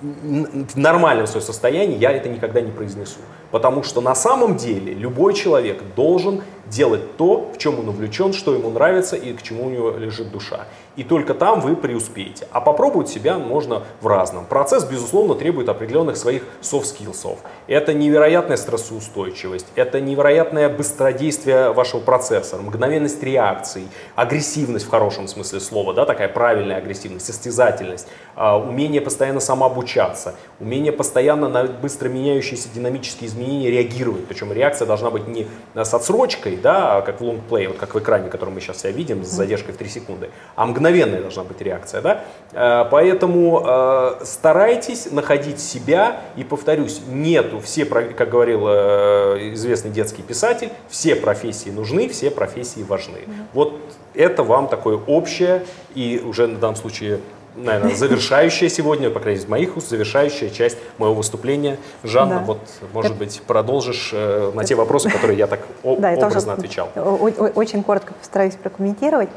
в нормальном своем состоянии я это никогда не произнесу. Потому что на самом деле любой человек должен делать то, в чем он увлечен, что ему нравится и к чему у него лежит душа. И только там вы преуспеете. А попробовать себя можно в разном. Процесс, безусловно, требует определенных своих soft skills ов. Это невероятная стрессоустойчивость, это невероятное быстродействие вашего процесса, мгновенность реакций, агрессивность в хорошем смысле слова, да, такая правильная агрессивность, состязательность, а, умение постоянно самообучаться, умение постоянно на быстро меняющиеся динамические изменения реагировать. Причем реакция должна быть не с отсрочкой, да, как в лонгплей, вот как в экране, который мы сейчас себя видим, с задержкой в 3 секунды, а мгновенная должна быть реакция. Да? Э, поэтому э, старайтесь находить себя, и повторюсь, нету все, как говорил э, известный детский писатель, все профессии нужны, все профессии важны. Вот это вам такое общее и уже на данном случае наверное, завершающая сегодня, по крайней мере, моих уст, завершающая часть моего выступления. Жанна, да. вот, может это... быть, продолжишь э, на те вопросы, которые я так да, образно отвечал. Очень коротко постараюсь прокомментировать.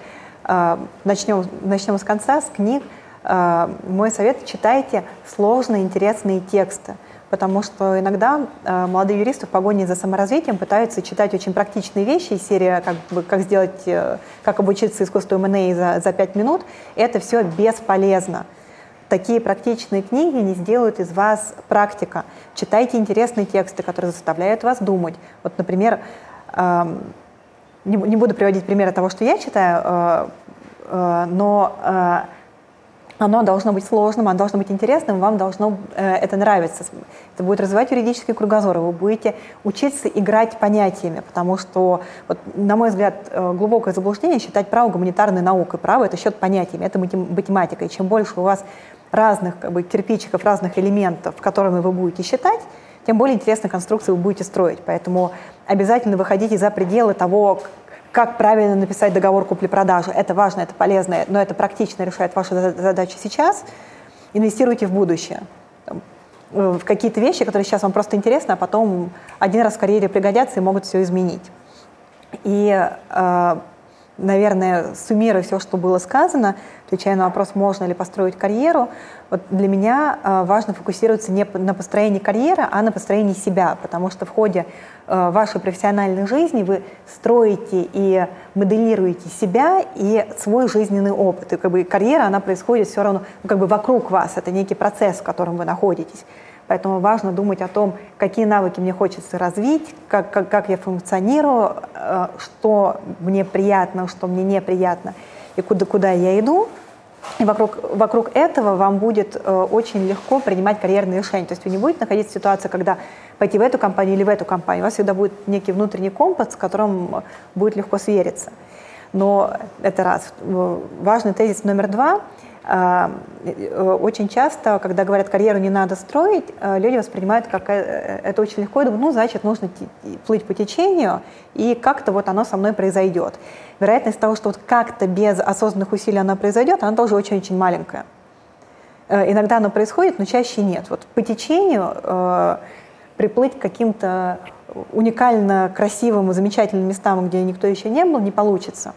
А, начнем, начнем с конца, с книг. А, мой совет – читайте сложные, интересные тексты потому что иногда э, молодые юристы в погоне за саморазвитием пытаются читать очень практичные вещи из серии как, бы, как сделать, э, как обучиться искусству МНА за, за 5 минут. Это все бесполезно. Такие практичные книги не сделают из вас практика. Читайте интересные тексты, которые заставляют вас думать. Вот, например, не, не буду приводить примеры того, что я читаю, э, э, но э, оно должно быть сложным, оно должно быть интересным, вам должно это нравиться. Это будет развивать юридический кругозор, вы будете учиться играть понятиями, потому что, вот, на мой взгляд, глубокое заблуждение считать право гуманитарной наукой. Право — это счет понятиями, это математика. И чем больше у вас разных как бы, кирпичиков, разных элементов, которыми вы будете считать, тем более интересные конструкции вы будете строить. Поэтому обязательно выходите за пределы того, как правильно написать договор купли-продажи. Это важно, это полезно, но это практично решает ваши задачи сейчас. Инвестируйте в будущее. В какие-то вещи, которые сейчас вам просто интересны, а потом один раз в карьере пригодятся и могут все изменить. И э, наверное, суммируя все, что было сказано, отвечая на вопрос, можно ли построить карьеру, вот для меня э, важно фокусироваться не на построении карьеры, а на построении себя, потому что в ходе э, вашей профессиональной жизни вы строите и моделируете себя и свой жизненный опыт. И как бы карьера, она происходит все равно ну, как бы вокруг вас, это некий процесс, в котором вы находитесь. Поэтому важно думать о том, какие навыки мне хочется развить, как, как, как я функционирую, э, что мне приятно, что мне неприятно, и куда, куда я иду. И вокруг, вокруг этого вам будет э, очень легко принимать карьерные решения. То есть вы не будете находиться в ситуации, когда пойти в эту компанию или в эту компанию. У вас всегда будет некий внутренний компас, с которым будет легко свериться. Но это раз. Важный тезис номер два – э, очень часто, когда говорят, карьеру не надо строить, э, люди воспринимают как э, это очень легко и думают, ну, значит, нужно плыть по течению, и как-то вот оно со мной произойдет. Вероятность того, что вот как-то без осознанных усилий оно произойдет, она тоже очень-очень маленькая. Иногда оно происходит, но чаще нет. Вот по течению приплыть к каким-то уникально красивым и замечательным местам, где никто еще не был, не получится.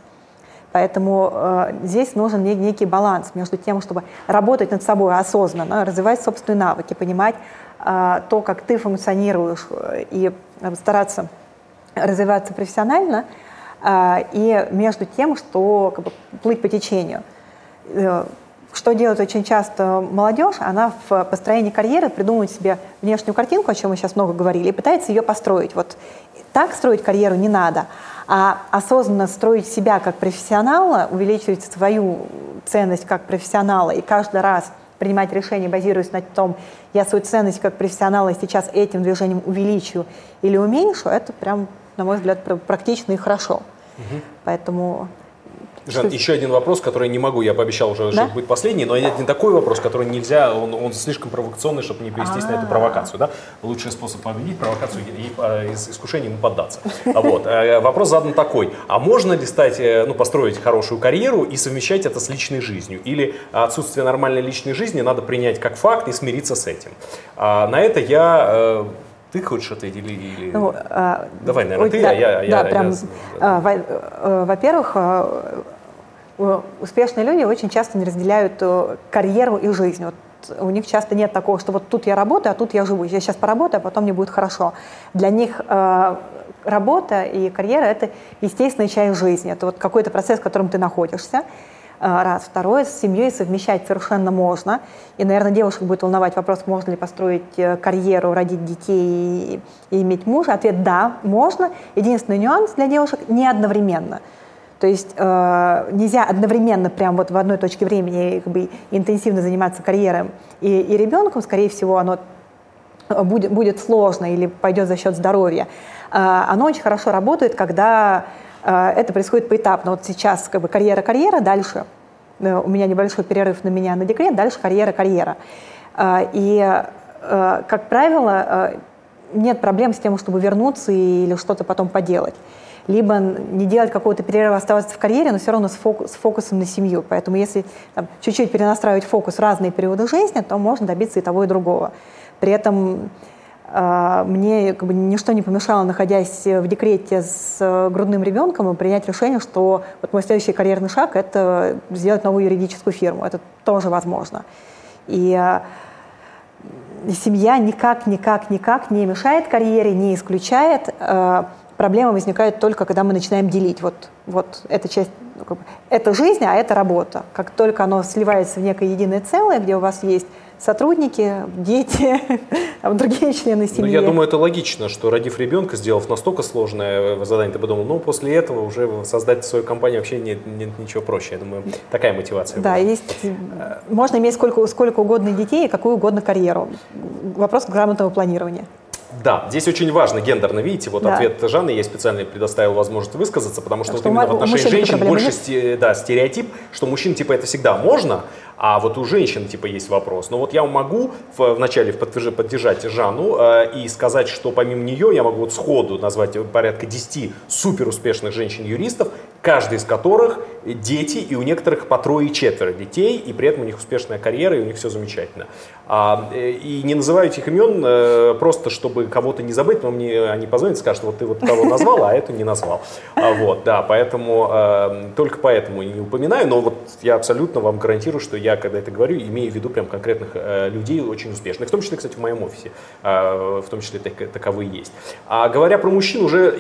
Поэтому э, здесь нужен некий баланс между тем, чтобы работать над собой осознанно, развивать собственные навыки, понимать э, то, как ты функционируешь, э, и э, стараться развиваться профессионально, э, и между тем, что как бы, плыть по течению. Э, что делает очень часто молодежь? Она в построении карьеры придумывает себе внешнюю картинку, о чем мы сейчас много говорили, и пытается ее построить. Вот так строить карьеру не надо, а осознанно строить себя как профессионала, увеличивать свою ценность как профессионала и каждый раз принимать решение, базируясь на том, я свою ценность как профессионала сейчас этим движением увеличу или уменьшу, это прям, на мой взгляд, практично и хорошо. Угу. Поэтому Жан, еще один вопрос, который не могу, я пообещал уже, да? что будет последний, но это не такой вопрос, который нельзя, он, он слишком провокационный, чтобы не повестись на эту а. провокацию. Да? Лучший способ победить провокацию и а, из искушения ему поддаться. А вот. Э, вопрос задан такой, а можно ли стать, э, ну, построить хорошую карьеру и совмещать это с личной жизнью? Или отсутствие нормальной личной жизни надо принять как факт и смириться с этим? На это я э, ты хочешь ответить или... или... Ну, а, Давай, наверное, ты, да, а я... Да, я, прям, я... А, во-первых, успешные люди очень часто не разделяют э, карьеру и жизнь. Вот у них часто нет такого, что вот тут я работаю, а тут я живу. Я сейчас поработаю, а потом мне будет хорошо. Для них э, работа и карьера – это естественная часть жизни. Это вот какой-то процесс, в котором ты находишься. Э, раз. Второе, с семьей совмещать совершенно можно. И, наверное, девушек будет волновать вопрос, можно ли построить э, карьеру, родить детей и, иметь мужа. Ответ – да, можно. Единственный нюанс для девушек – не одновременно – то есть э, нельзя одновременно прям вот в одной точке времени как бы, интенсивно заниматься карьерой и, и ребенком, скорее всего, оно будет, будет сложно или пойдет за счет здоровья. Э, оно очень хорошо работает, когда это происходит поэтапно. Вот сейчас как бы карьера-карьера, дальше э, у меня небольшой перерыв на меня на декрет, дальше карьера-карьера. Э, и, э, как правило, э, нет проблем с тем, чтобы вернуться или что-то потом поделать. либо не делать какого-то перерыва, оставаться в карьере, но все равно с, фокус, с фокусом на семью. Поэтому если там, чуть-чуть перенастраивать фокус в разные периоды жизни, то можно добиться и того, и другого. При этом э, мне как бы, ничто не помешало, находясь в декрете с грудным ребенком, принять решение, что вот мой следующий карьерный шаг – это сделать новую юридическую фирму. Это тоже возможно. И э, семья никак, никак, никак не мешает карьере, не исключает. Э, проблема возникает только, когда мы начинаем делить. Вот, вот эта часть, ну, это жизнь, а это работа. Как только оно сливается в некое единое целое, где у вас есть сотрудники, дети, другие члены семьи. Ну, я думаю, это логично, что родив ребенка, сделав настолько сложное задание, ты подумал, ну, после этого уже создать свою компанию вообще нет, нет ничего проще. Я думаю, такая мотивация. Да, была. есть, можно иметь сколько, сколько угодно детей и какую угодно карьеру. Вопрос грамотного планирования. Да, здесь очень важно гендерно, видите, вот да. ответ Жанны я специально предоставил возможность высказаться, потому что, что вот именно в отношении женщин больше сте, да, стереотип, что мужчин типа это всегда можно, а вот у женщин типа есть вопрос. Но вот я могу вначале поддержать, Жанну э, и сказать, что помимо нее я могу вот сходу назвать порядка 10 супер успешных женщин-юристов, каждый из которых дети, и у некоторых по трое и четверо детей, и при этом у них успешная карьера, и у них все замечательно. А, э, и не называю этих имен э, просто, чтобы кого-то не забыть, но мне они позвонят и скажут, вот ты вот того назвал, а эту не назвал. А, вот, да, поэтому, э, только поэтому не упоминаю, но вот я абсолютно вам гарантирую, что я, когда это говорю, имею в виду прям конкретных людей очень успешных, в том числе, кстати, в моем офисе, в том числе таковые есть. А говоря про мужчин, уже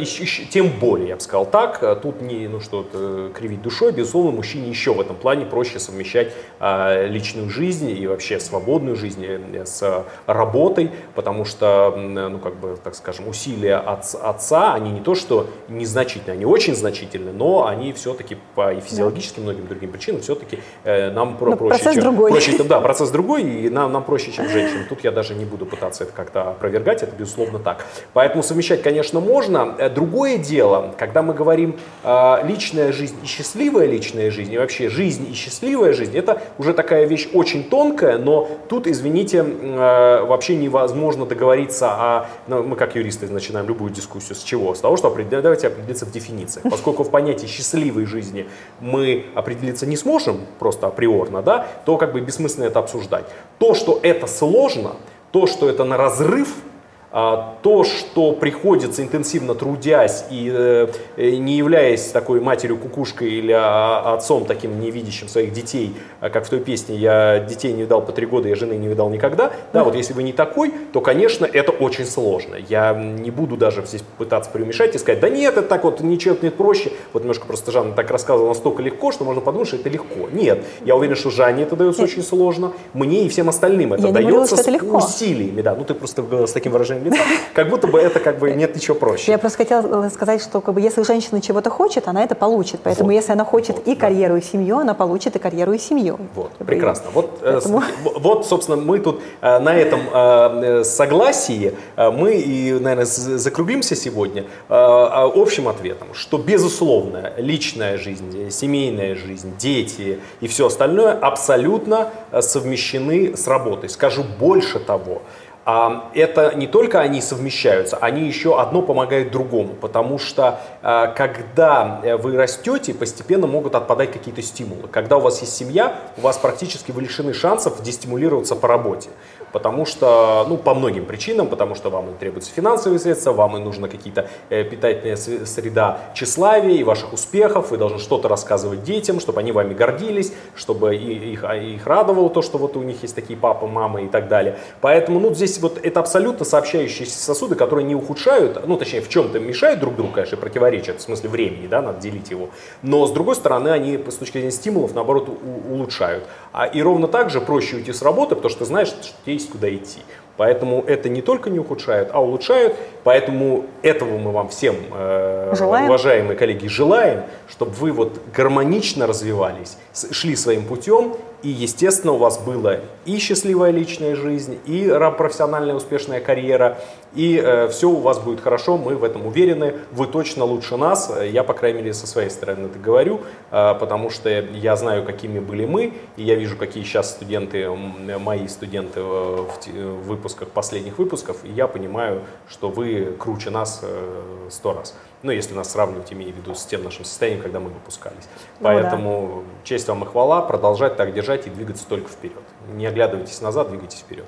тем более, я бы сказал так, тут не, ну что, кривить душой, безусловно, мужчине еще в этом плане проще совмещать личную жизнь и вообще свободную жизнь с работой, потому что, ну, как бы, так скажем, усилия от, отца, они не то что незначительны, они очень значительны, но они все-таки по и физиологическим многим другим причинам все-таки э, нам про, проще. Процесс чем, другой. Проще, да, процесс другой, и нам, нам проще, чем женщинам. Тут я даже не буду пытаться это как-то опровергать, это безусловно так. Поэтому совмещать, конечно, можно. Э, другое дело, когда мы говорим э, личная жизнь и счастливая личная жизнь, и вообще жизнь и счастливая жизнь, это уже такая вещь очень тонкая, но тут, извините, э, вообще невозможно договориться о... Ну, мы как юристы начинаем любую дискуссию с чего? С того, что определять, давайте определиться в дефинициях. Поскольку в понятии счастливой жизни мы определиться не сможем просто априорно, да, то как бы бессмысленно это обсуждать. То, что это сложно, то, что это на разрыв – то, что приходится интенсивно трудясь и э, э, не являясь такой матерью-кукушкой или а, отцом таким не видящим своих детей, а как в той песне «Я детей не видал по три года, я жены не видал никогда», да, вот если вы не такой, то, конечно, это очень сложно. Я не буду даже здесь пытаться преумешать и сказать, да нет, это так вот, ничего нет проще. Вот немножко просто Жанна так рассказывала настолько легко, что можно подумать, что это легко. Нет, я уверен, что Жанне это дается нет. очень сложно, мне и всем остальным это я дается говорила, это с усилиями. Да, ну ты просто с таким выражением выражением лица, как будто бы это как бы нет ничего проще. Я просто хотела сказать, что как бы, если женщина чего-то хочет, она это получит. Поэтому вот, если она хочет вот, и карьеру, да. и семью, она получит и карьеру, и семью. Вот, прекрасно. Вот, э, Поэтому... вот, собственно, мы тут э, на этом э, согласии мы и, наверное, закруглимся сегодня общим ответом, что, безусловно, личная жизнь, семейная жизнь, дети и все остальное абсолютно совмещены с работой. Скажу больше того, это не только они совмещаются, они еще одно помогают другому, потому что а, когда э, вы растете, постепенно могут отпадать какие-то стимулы. Когда у вас есть семья, у вас практически вы лишены шансов дестимулироваться по работе потому что, ну, по многим причинам, потому что вам требуются финансовые средства, вам и нужна какие-то э, питательная среда тщеславия и ваших успехов, вы должны что-то рассказывать детям, чтобы они вами гордились, чтобы их, а, их радовало то, что вот у них есть такие папа, мама и так далее. Поэтому, ну, здесь вот это абсолютно сообщающиеся сосуды, которые не ухудшают, ну, точнее, в чем-то мешают друг другу, конечно, противоречат, в смысле времени, да, надо делить его, но, с другой стороны, они с точки зрения стимулов, наоборот, улучшают. А, и ровно так же проще уйти с работы, потому что ты знаешь, что есть куда идти. Поэтому это не только не ухудшает, а улучшает. Поэтому этого мы вам всем, э, уважаемые коллеги, желаем, чтобы вы вот гармонично развивались, шли своим путем и, естественно, у вас была и счастливая личная жизнь, и профессиональная успешная карьера, и э, все у вас будет хорошо, мы в этом уверены, вы точно лучше нас, я, по крайней мере, со своей стороны это говорю, э, потому что я знаю, какими были мы, и я вижу, какие сейчас студенты, мои студенты в, в выпусках, последних выпусков, и я понимаю, что вы круче нас э, сто раз. Ну, если нас сравнивать, имею в виду с тем нашим состоянием, когда мы выпускались. Ну, Поэтому да. честь вам и хвала, продолжать так держать и двигаться только вперед. Не оглядывайтесь назад, двигайтесь вперед.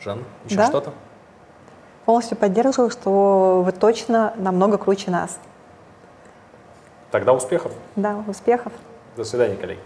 Жанна, еще да? что-то? Полностью поддерживаю, что вы точно намного круче нас. Тогда успехов. Да, успехов. До свидания, коллеги.